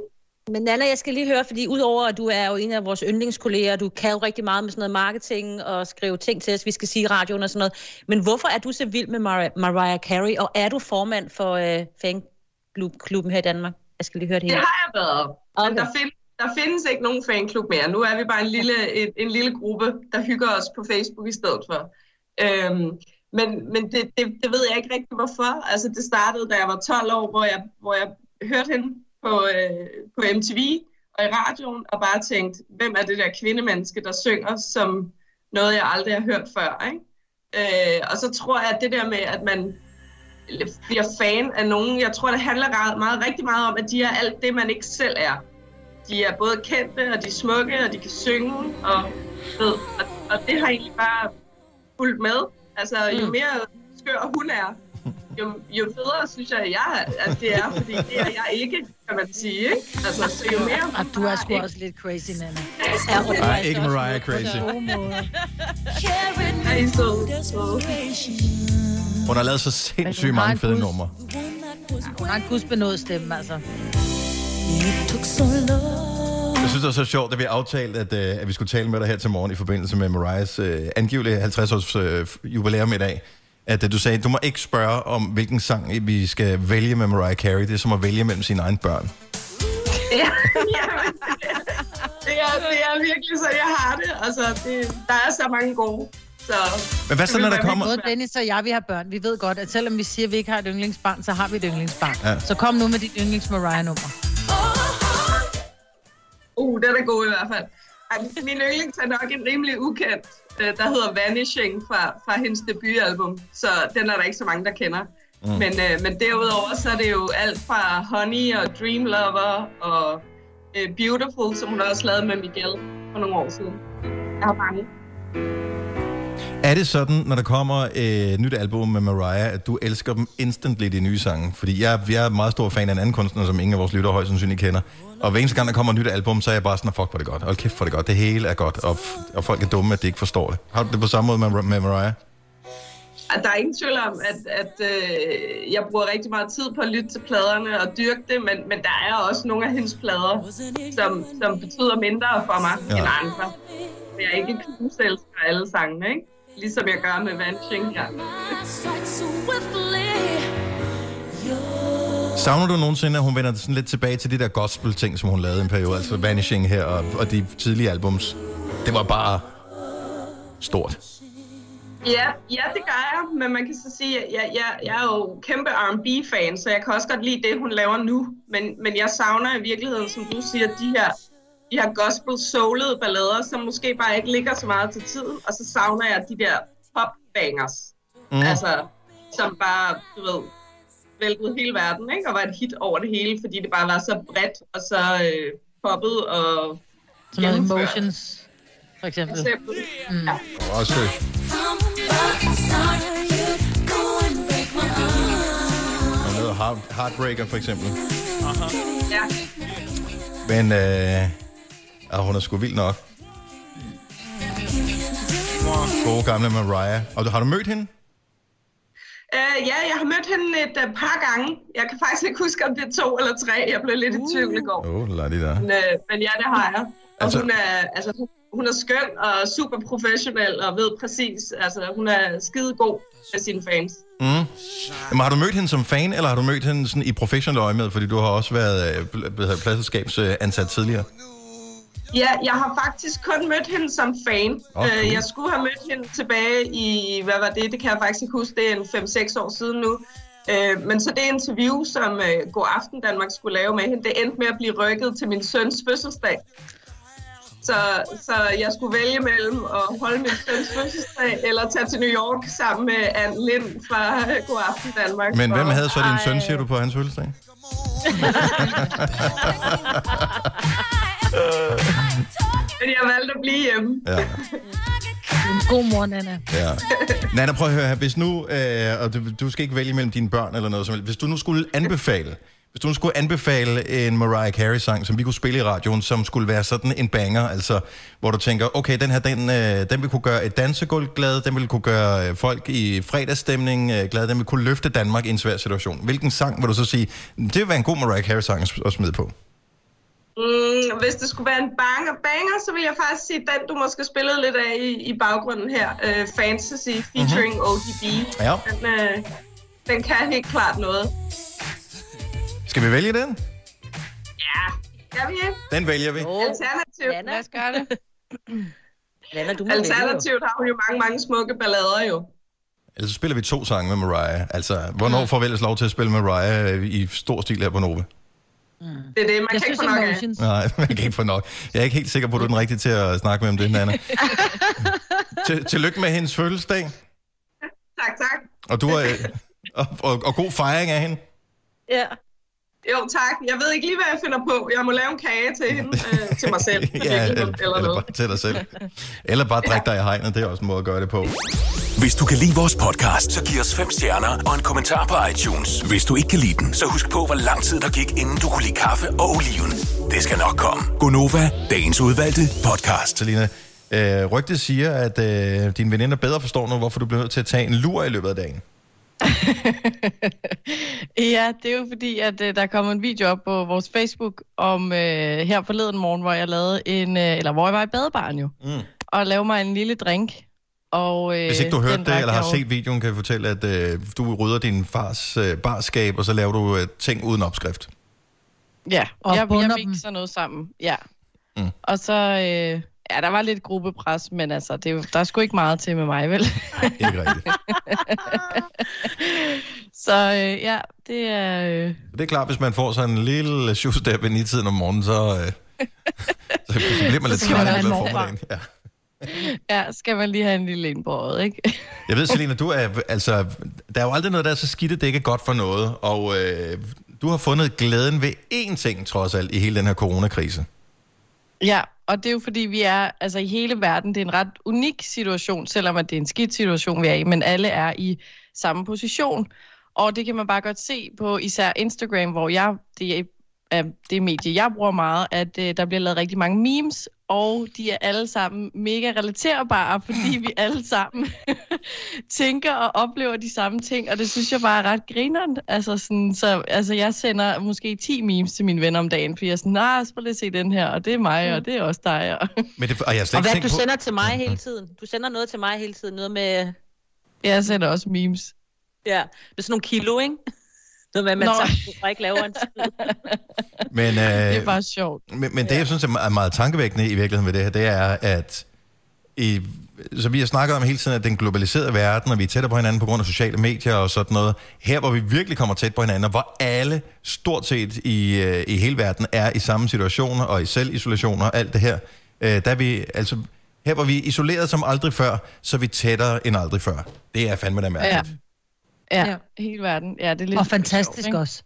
Men Nana, jeg skal lige høre, fordi udover at du er jo en af vores yndlingskolleger, du kan jo rigtig meget med sådan noget marketing og skrive ting til os, vi skal sige radioen og sådan noget. Men hvorfor er du så vild med Mar- Mariah Carey, og er du formand for øh, fanklubben her i Danmark? Jeg skal lige høre det Det hele. har jeg været. Okay. Men der, find, der findes ikke nogen fanklub mere. Nu er vi bare en lille, en, en lille gruppe, der hygger os på Facebook i stedet for. Øhm, men men det, det, det ved jeg ikke rigtig hvorfor. Altså det startede, da jeg var 12 år, hvor jeg, hvor jeg hørte hende på, øh, på MTV og i radioen, og bare tænkte, hvem er det der kvindemenneske, der synger som noget, jeg aldrig har hørt før. Ikke? Øh, og så tror jeg, at det der med, at man bliver fan af nogen. Jeg tror, det handler ret- meget, rigtig meget om, at de er alt det, man ikke selv er. De er både kendte, og de er smukke, og de kan synge, og, ved, og, og det har egentlig bare fulgt med. Altså, jo Mm. mere skør hun er, jo, jo federe synes jeg, jeg er, at det er, fordi det er jeg ikke, kan man sige. Ikke? Altså, så jo mere... Og du er sgu også lidt crazy, Nana. Nej, ikke Mariah Crazy. Ej, så, Hun har lavet så sindssygt hun har mange fede bus. numre. Hun har en gudsbenået stemme, altså. Jeg synes, det var så sjovt, at vi aftalte, at, øh, at vi skulle tale med dig her til morgen i forbindelse med Mariahs øh, angivelige 50-års øh, jubilæum i dag. At øh, du sagde, du må ikke spørge om, hvilken sang vi skal vælge med Mariah Carey. Det er som at vælge mellem sine egne børn. Ja, ja, det, er, det er virkelig så, jeg har det. Altså, det, der er så mange gode. Så, Men hvad så, det når der kommer-. Både Dennis og jeg, vi har børn. Vi ved godt, at selvom vi siger, at vi ikke har et yndlingsbarn, så har vi et yndlingsbarn. Ja. Så kom nu med dit yndlings Mariah-nummer. Uh, den er god i hvert fald. Ej, min yndlings er nok en rimelig ukendt, øh, der hedder Vanishing fra, fra hendes debutalbum. Så den er der ikke så mange, der kender. Mm. Men, øh, men derudover, så er det jo alt fra Honey og Dream Lover og øh, Beautiful, som hun også lavede med Miguel for nogle år siden. Jeg har mange. Er det sådan, når der kommer et øh, nyt album med Mariah, at du elsker dem instantly, de nye sange? Fordi jeg, jeg er meget stor fan af en anden kunstner, som ingen af vores lyttere højst sandsynligt kender. Og hver eneste gang, der kommer et nyt album, så er jeg bare sådan, fuck, hvor det godt. Hold kæft, er det godt. Det hele er godt. Og, og folk er dumme, at de ikke forstår det. Har du det på samme måde med, med Mariah? Der er ingen tvivl om, at, at øh, jeg bruger rigtig meget tid på at lytte til pladerne og dyrke det, men, men der er også nogle af hendes plader, som, som betyder mindre for mig ja. end andre. Jeg er ikke knuselsker alle sangene, ikke? Ligesom jeg gør med Vanishing her. Savner du nogensinde, at hun vender sådan lidt tilbage til de der gospel-ting, som hun lavede en periode? Altså Vanishing her og, og de tidlige albums. Det var bare stort. Ja, ja, det gør jeg, men man kan så sige, at jeg, jeg, jeg er jo kæmpe R&B-fan, så jeg kan også godt lide det, hun laver nu. Men, men jeg savner i virkeligheden, som du siger, de her, de her gospel-soulede ballader, som måske bare ikke ligger så meget til tiden. Og så savner jeg de der pop-bangers, Mm. mm. altså, som bare, du ved, væltede hele verden, ikke? Og var et hit over det hele, fordi det bare var så bredt og så øh, poppet og Sådan noget. Emotions, for eksempel. Eksempel. Mm. Ja. Også Heartbreaker for eksempel. Ja. Men øh, ja, hun er sgu vild nok. Gode gamle Mariah. Og du- har du mødt hende? Uh, ja, jeg har mødt hende et uh, par gange. Jeg kan faktisk ikke huske, om det er to eller tre. Jeg blev lidt i tvivl i går. Åh, oh, lad det der. Men, uh, men ja, det har jeg. Og Altså- hun, er, altså, hun- er skøn og super professionel og ved præcis, altså hun er skide god med sine fans. Mm. Men har du mødt hende som fan, eller har du mødt hende sådan i professionel øje med? Fordi du har også været øh, pladselskabsansat tidligere. Ja, jeg har faktisk kun mødt hende som fan. Okay. Okay. Jeg skulle have mødt hende tilbage i, hvad var det? Det kan jeg faktisk ikke huske, det er en 5-6 år siden nu. Øh, Men så det interview, som øh, God Aften Danmark skulle lave med hende, det endte med at blive rykket til min søns fødselsdag. Så, så jeg skulle vælge mellem at holde min søns fødselsdag eller tage til New York sammen med Anne Lind fra øh, God Aften Danmark. Men hvem havde så din søn, siger du, på hans fødselsdag? Men jeg valgte at blive hjemme. Ja. God mor, Nana. Ja. Nana, prøv at høre her. Hvis nu, øh, og du, du skal ikke vælge mellem dine børn eller noget som helst. Hvis du nu skulle anbefale, hvis du nu skulle anbefale en Mariah Carey-sang, som vi kunne spille i radioen, som skulle være sådan en banger, altså, hvor du tænker, okay, den her, den, øh, den vil kunne gøre et dansegulv glad, den vil kunne gøre øh, folk i fredagsstemning øh, glad, den vil kunne løfte Danmark i en svær situation. Hvilken sang vil du så sige, det vil være en god Mariah Carey-sang at smide på? Mm, hvis det skulle være en banger, banger, så vil jeg faktisk sige den, du måske spillede lidt af i, i baggrunden her. Uh, Fantasy featuring mm-hmm. ODB. Ja. Den, uh, den kan helt klart noget. Skal vi vælge den? Ja, skal vi ikke? Den vælger vi. Alternativt. Lad os gøre det. Lana, du må Alternativt har hun jo mange, mange smukke ballader jo. Ellers så spiller vi to sange med Mariah. Altså, hvornår får vi ellers lov til at spille med Mariah øh, i stor stil her på Nova? Det er det, man Jeg kan ikke synes, få nok af. Nej, man kan ikke få nok. Jeg er ikke helt sikker på, at du er den rigtige til at snakke med om det, Nana. Til, tillykke med hendes fødselsdag, Tak, tak. og, du er, og, og, og god fejring af hende. Ja. Jo, tak. Jeg ved ikke lige, hvad jeg finder på. Jeg må lave en kage til hende, øh, til mig selv. Ja, eller, eller, eller noget. bare til dig selv. Eller bare drik dig i hegnet, det er også en måde at gøre det på. Hvis du kan lide vores podcast, så giv os fem stjerner og en kommentar på iTunes. Hvis du ikke kan lide den, så husk på, hvor lang tid der gik, inden du kunne lide kaffe og oliven. Det skal nok komme. Gonova, dagens udvalgte podcast. Selina, øh, rygtet siger, at øh, dine veninder bedre forstår nu, hvorfor du bliver nødt til at tage en lur i løbet af dagen. Ja, det er jo fordi, at øh, der kommer en video op på vores Facebook om øh, her forleden morgen, hvor jeg lavede en, øh, eller hvor jeg var i badebaren jo, Mm. og lavede mig en lille drink. Og, øh, Hvis ikke du har hørt den det, eller jeg har set videoen, kan jeg fortælle, at øh, du rydder din fars øh, barskab, og så laver du øh, ting uden opskrift. Ja, Og jeg, bunder jeg dem. mixer noget sammen. Ja. Mm. Og så, øh, ja, der var lidt gruppepres, men altså, det, er der er sgu ikke meget til med mig, vel? Ikke rigtigt. så øh, ja, det er... Øh, Det er klart, hvis man får sådan en lille shoestep ind i tiden om morgenen, så, øh, så bliver man lidt træt i løbet af formiddagen. Ja. ja, skal man lige have en lille en på øjet, ikke? Jeg ved, Selina, du er, altså, der er jo aldrig noget, der er så skidt, at det ikke er godt for noget. Og øh, du har fundet glæden ved én ting, trods alt, i hele den her coronakrise. Ja, og det er jo fordi, vi er altså i hele verden, det er en ret unik situation, selvom at det er en skidt situation, vi er i, men alle er i samme position. Og det kan man bare godt se på især Instagram, hvor jeg, det er er det medie, jeg bruger meget, at øh, der bliver lavet rigtig mange memes, og de er alle sammen mega relaterbare, fordi vi alle sammen tænker og oplever de samme ting, og det synes jeg bare er ret grineren. Altså, sådan, så, altså jeg sender måske 10 memes til mine venner om dagen, fordi jeg er sådan, nej, så lige at se den her, og det er mig, og det er også dig. Og... Men det, og jeg Og hvad du på... sender til mig hele tiden? Du sender noget til mig hele tiden, noget med... Jeg sender også memes. Ja, med sådan nogle kilo, ikke? Noget med, at man Nå. tager ikke laver en skid. Men, øh, Det er bare sjovt. Men, men det, jeg synes er meget, tankevækkende i virkeligheden ved det her, det er, at i, så vi har snakket om hele tiden, at den globaliserede verden, og vi er tættere på hinanden på grund af sociale medier og sådan noget. Her, hvor vi virkelig kommer tæt på hinanden, og hvor alle stort set i, øh, i hele verden er i samme situationer, og i selvisolation og alt det her, øh, der er vi, altså, her, hvor vi er isoleret som aldrig før, så er vi tættere end aldrig før. Det er fandme da mærkeligt. Ja, ja, hele verden. Ja, det er lidt Og fantastisk sjovt, også.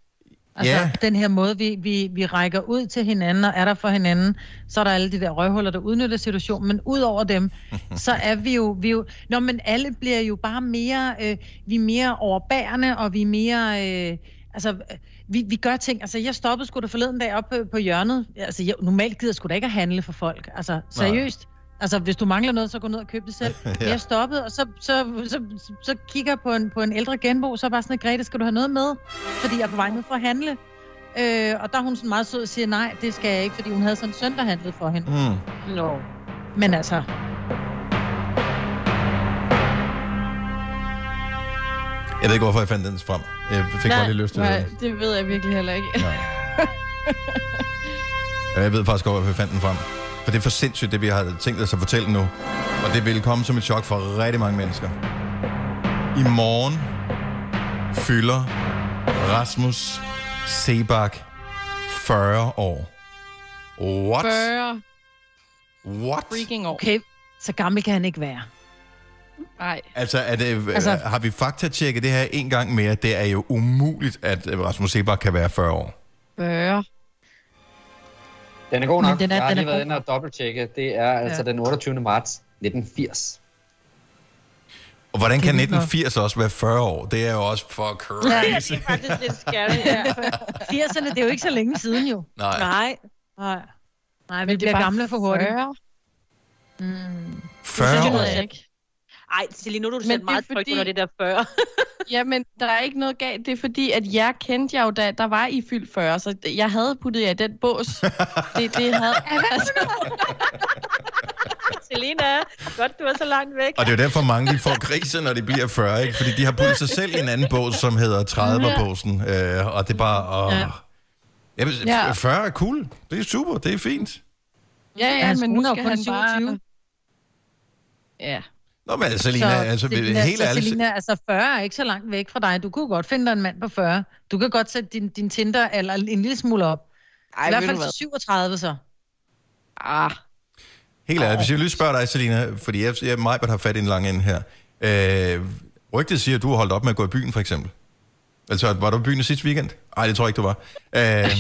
Altså, yeah. den her måde, vi, vi, vi rækker ud til hinanden og er der for hinanden, så er der alle de der røghuller, der udnytter situationen, men ud over dem, så er vi jo, vi jo Nå, men alle bliver jo bare mere, øh, vi er mere overbærende, og vi er mere, øh, altså, øh, vi, vi gør ting, altså jeg stoppede sgu da forleden dag op på, på hjørnet, altså jeg, normalt gider jeg sgu da ikke at handle for folk, altså seriøst, Altså, hvis du mangler noget, så gå ned og køb det selv. Ja. Jeg stoppede, og så, så, så, så, så kigger jeg på en, på en ældre genbo, så er bare sådan, Grete, skal du have noget med? Fordi jeg er på vej ned for at handle. Øh, og der er hun sådan meget sød og siger, nej, det skal jeg ikke, fordi hun havde sådan en søn, der handlede for hende. Mm. Nå. Men altså, Jeg ved ikke, hvorfor jeg fandt den frem. Jeg fik bare lige lyst til nej, det. det ved jeg virkelig heller ikke. Og Jeg ved faktisk godt, hvorfor jeg fandt den frem. For det er for sindssygt, det vi har tænkt os at fortælle nu. Og det vil komme som et chok for rigtig mange mennesker. I morgen fylder Rasmus Sebak 40 år. What? 40 What? freaking år. okay, så gammel kan han ikke være. Nej. Altså, er det, altså, Altså- har vi faktatjekket det her en gang mere? Det er jo umuligt, at øh, Rasmus Sebak kan være 40 år. 40. Den er god Men nok. den er- jeg har den er lige været inde og dobbelttjekke. Det er altså Ja. den 28. marts 1980. Og hvordan kan Det er vildt nok. 1980 også være 40 år? Det er jo også for crazy. Det er faktisk lidt scary, ja. 80'erne, det er jo ikke så længe siden jo. Nej. Nej. Nej. Nej, vi Men det er bliver bare gamle for hurtigt. 40. Mm. 40 Det ved år? jeg ikke. Ej, Celine, nu er du Men det meget tryg fordi- under det der 40. Jamen, der er ikke noget galt. Det er fordi, at jeg kendte jeg jo, da der var i fyldt 40, så jeg havde puttet jer i den bås. det, det havde... Altså, Selina, godt du er så langt væk. Og det er jo derfor, mange de får kriser, når de bliver 40, ikke? Fordi de har puttet sig selv i en anden bås, som hedder 30'er-båsen. Øh, og det er bare... Åh. Ja. Vil, Ja. 40 er cool. Det er super. Det er fint. ja, ja, Hans men nu skal han 27. bare... Ja. Nå, men Selina, altså, Selina, helt så ærligt... Selina, altså 40 er ikke så langt væk fra dig. Du kunne godt finde dig en mand på 40. Du kan godt sætte din, din Tinder eller en lille smule op. Ej, I hvert fald til 37 så. Ah, Helt ærligt, hvis jeg lige spørger dig, Selina, fordi jeg, jeg mig, har fat i en lang ende her. Øh, rygtet siger, at du har holdt op med at gå i byen, for eksempel. Altså, var du i byen sidste weekend? Nej, det tror jeg ikke, du var. Øh,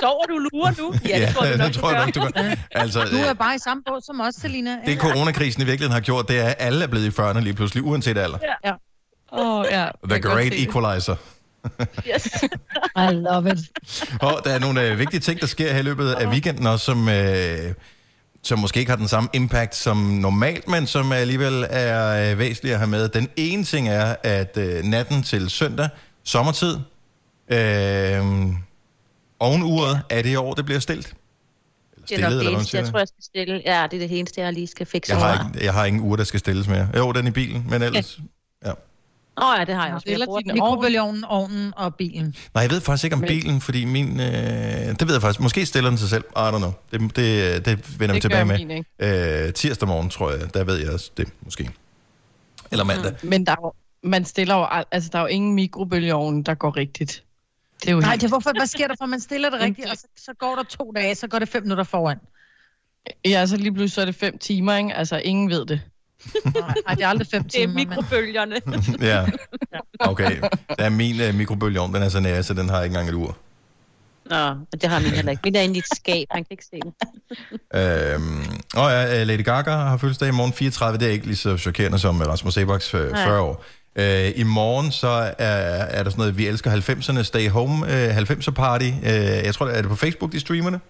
Sover du lurer nu? Ja, det tror jeg nok, det tror jeg nok, du gør. Altså, Du er øh, bare i samme båd som os, Selina. det coronakrisen i virkeligheden har gjort, det er, at alle er blevet i 40'erne lige pludselig, uanset alder. Ja. Åh, oh, ja. The Great. Equalizer. Yes. I love it. Og der er nogle øh, vigtige ting, der sker her i løbet af weekenden også, som, øh, som måske ikke har den samme impact som normalt, men som alligevel er øh, væsentlige at have med. Den ene ting er, at øh, natten til søndag, sommertid, øh, ovenuret er det i år, det bliver stilt. Eller Det er nok stillet, det eller hvad man eneste, siger. jeg tror, jeg skal stille. Ja, det er det eneste, jeg lige skal fikse. Jeg har, ikke, jeg har ingen ur, der skal stilles mere. Jo, den i bilen, men ellers... Ja. Åh oh, ja, det har jeg også. bruger den. Mikrobølgeovnen, ovnen og bilen. Nej, jeg ved faktisk ikke om bilen, fordi min... Øh, det ved jeg faktisk. Måske stiller den sig selv. I don't know. Det, det, det vender vi tilbage med. min. Øh, tirsdag morgen, tror jeg. Der ved jeg også det, måske. Eller mandag. Men der er jo, man stiller jo, al- altså der er jo ingen mikrobølgeovn, der går rigtigt. Det er jo Nej, det er hvorfor, hvad sker der for, man stiller det rigtigt, og så, så går der to dage, så går det fem minutter foran. Ja, så lige pludselig så er det fem timer, ikke? Altså, ingen ved det. Nej, det er aldrig fem Det er timer. men- mikrobølgerne. ja. Okay. Der er min øh, mikrobølgeovn. Den er så nær, så den har ikke engang et ur. Nå, men det har min heller ikke. Min er inde i et skab, han kan ikke se den. Øhm, og ja, øh, Lady Gaga har fødselsdag i morgen 34. Det er ikke lige så chokerende som Rasmus Sebaks øh, 40 Nej. år. Øh, I morgen så er, er der sådan noget, vi elsker 90'erne Stay Home øh, 90'er Party. Øh, jeg tror, er det på Facebook, de streamer det?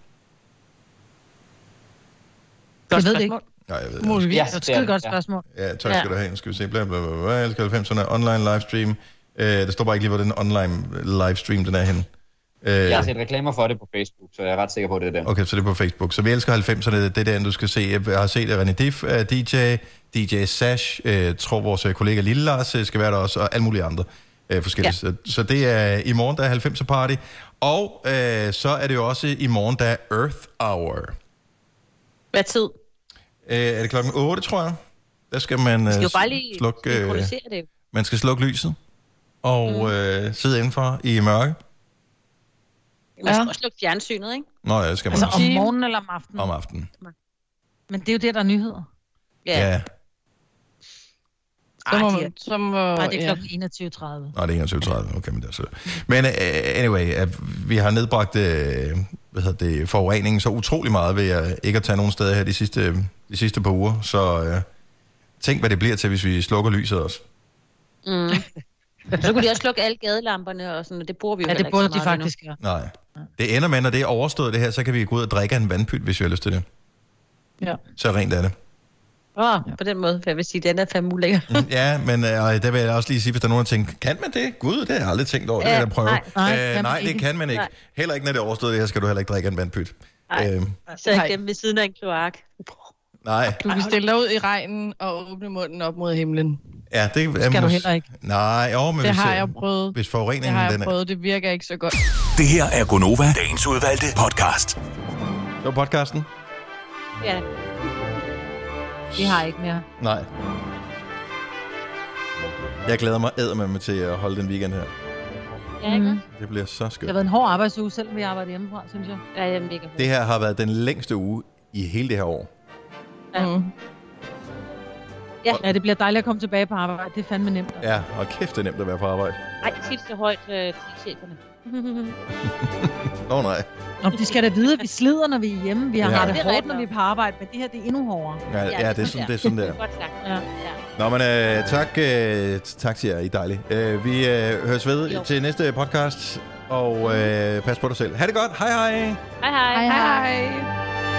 Jeg ved det ikke. Nej, jeg ved det. Muligvis. Ja, det er et skide godt spørgsmål. Ja, tak skal du have. Nu skal vi se. Bla, bla, bla, bla. Jeg elsker 90'erne online livestream. Øh, der står bare ikke lige, hvor den online livestream den er henne. Øh, Jeg har set reklamer for det på Facebook, så jeg er ret sikker på, at det er den. Okay, så det er på Facebook. Så vi elsker 90'erne, det er den, du skal se. Jeg har set, at René Diff er DJ, DJ Sash, øh, tror vores øh, kollega Lille Lars skal være der også, og alle mulige andre øh, forskellige. Ja. Så, så det er i morgen, der er 90'er party. Og øh, så er det jo også i morgen, der er Earth Hour. Hvad tid? Øh, er det klokken 8, tror jeg? Der skal man øh, skal bare lige slukke, øh, det. man skal slukke lyset og mm. øh, sidde indenfor i mørke. Man skal også lukke fjernsynet, ikke? Nå ja, det skal man Altså også. om morgenen eller om aftenen. Om aftenen. Men det er jo det, der er nyheder. Ja. ja. Så må, Ej, de er- man, så må, Nej, det er ja. klokken 21.30. Nå, det er 21.30. Okay, men det er så... Men uh, anyway, uh, vi har nedbragt uh, hvad hedder det, forureningen så utrolig meget ved uh, ikke at tage nogen steder her de sidste, de sidste par uger. Så uh, tænk, hvad det bliver til, hvis vi slukker lyset også. Mm. Så kunne de også slukke alle gadelamperne og sådan, og det bruger vi jo Ja, det burde de faktisk gøre. Nej. Det ender med, når det er overstået det her, så kan vi gå ud og drikke en vandpyt, hvis vi har lyst til det. Ja. Så rent er det. Åh, oh, på den måde, for jeg vil sige, den er fandme ulækker. Ja, men øh, der vil jeg også lige sige, hvis der er nogen, der tænker, kan man det? Gud, det har jeg aldrig tænkt over, det vil Ja, jeg da prøve. nej, nej, øh, nej det ikke. kan man ikke. Nej. Heller ikke, når det er overstået det her, skal du heller ikke drikke en vandpyt. Nej. Øh, Så jeg gennem ved siden af en kloak. nej, Du kan stille dig ud i regnen og åbne munden op mod himlen. Ja, det er Skal du heller ikke. Nej, jo, men Det hvis, har jeg prøvet. hvis Det forureningen har den jeg er... prøvet, det virker ikke så godt. Det her er Gonova, dagens udvalgte podcast. Det var podcasten? Ja. Vi har ikke mere. Nej. Jeg glæder mig eddermame til at holde den weekend her. Ja, ikke? Mm. Det bliver så Det har skønt. været en hård arbejdsuge, selvom vi arbejder hjemmefra, synes jeg. Ja, jeg er mega Det her har været den længste uge i hele det her år. Ja. Mm. Ja. ja, det bliver dejligt at komme tilbage på arbejde. Det er fandme nemt. Ja, og kæft, det er nemt at være på arbejde. Nej, tit så højt øh, til cheferne. Nå oh, nej. Nå, de skal da vide, at vi slider, når vi er hjemme. Vi har Ja. det hårdt, når vi er på arbejde, men det her det er endnu hårdere. Ja, ja, det er sådan, det er sådan der. Godt sagt. Ja. Ja. Nå, men øh, tak, øh, tak til jer, I er dejlige. Øh, vi øh, høres ved Jo. til næste podcast, og øh, pas på dig selv. Ha' det godt, hej hej! Hej hej. Hej, hej. Hej.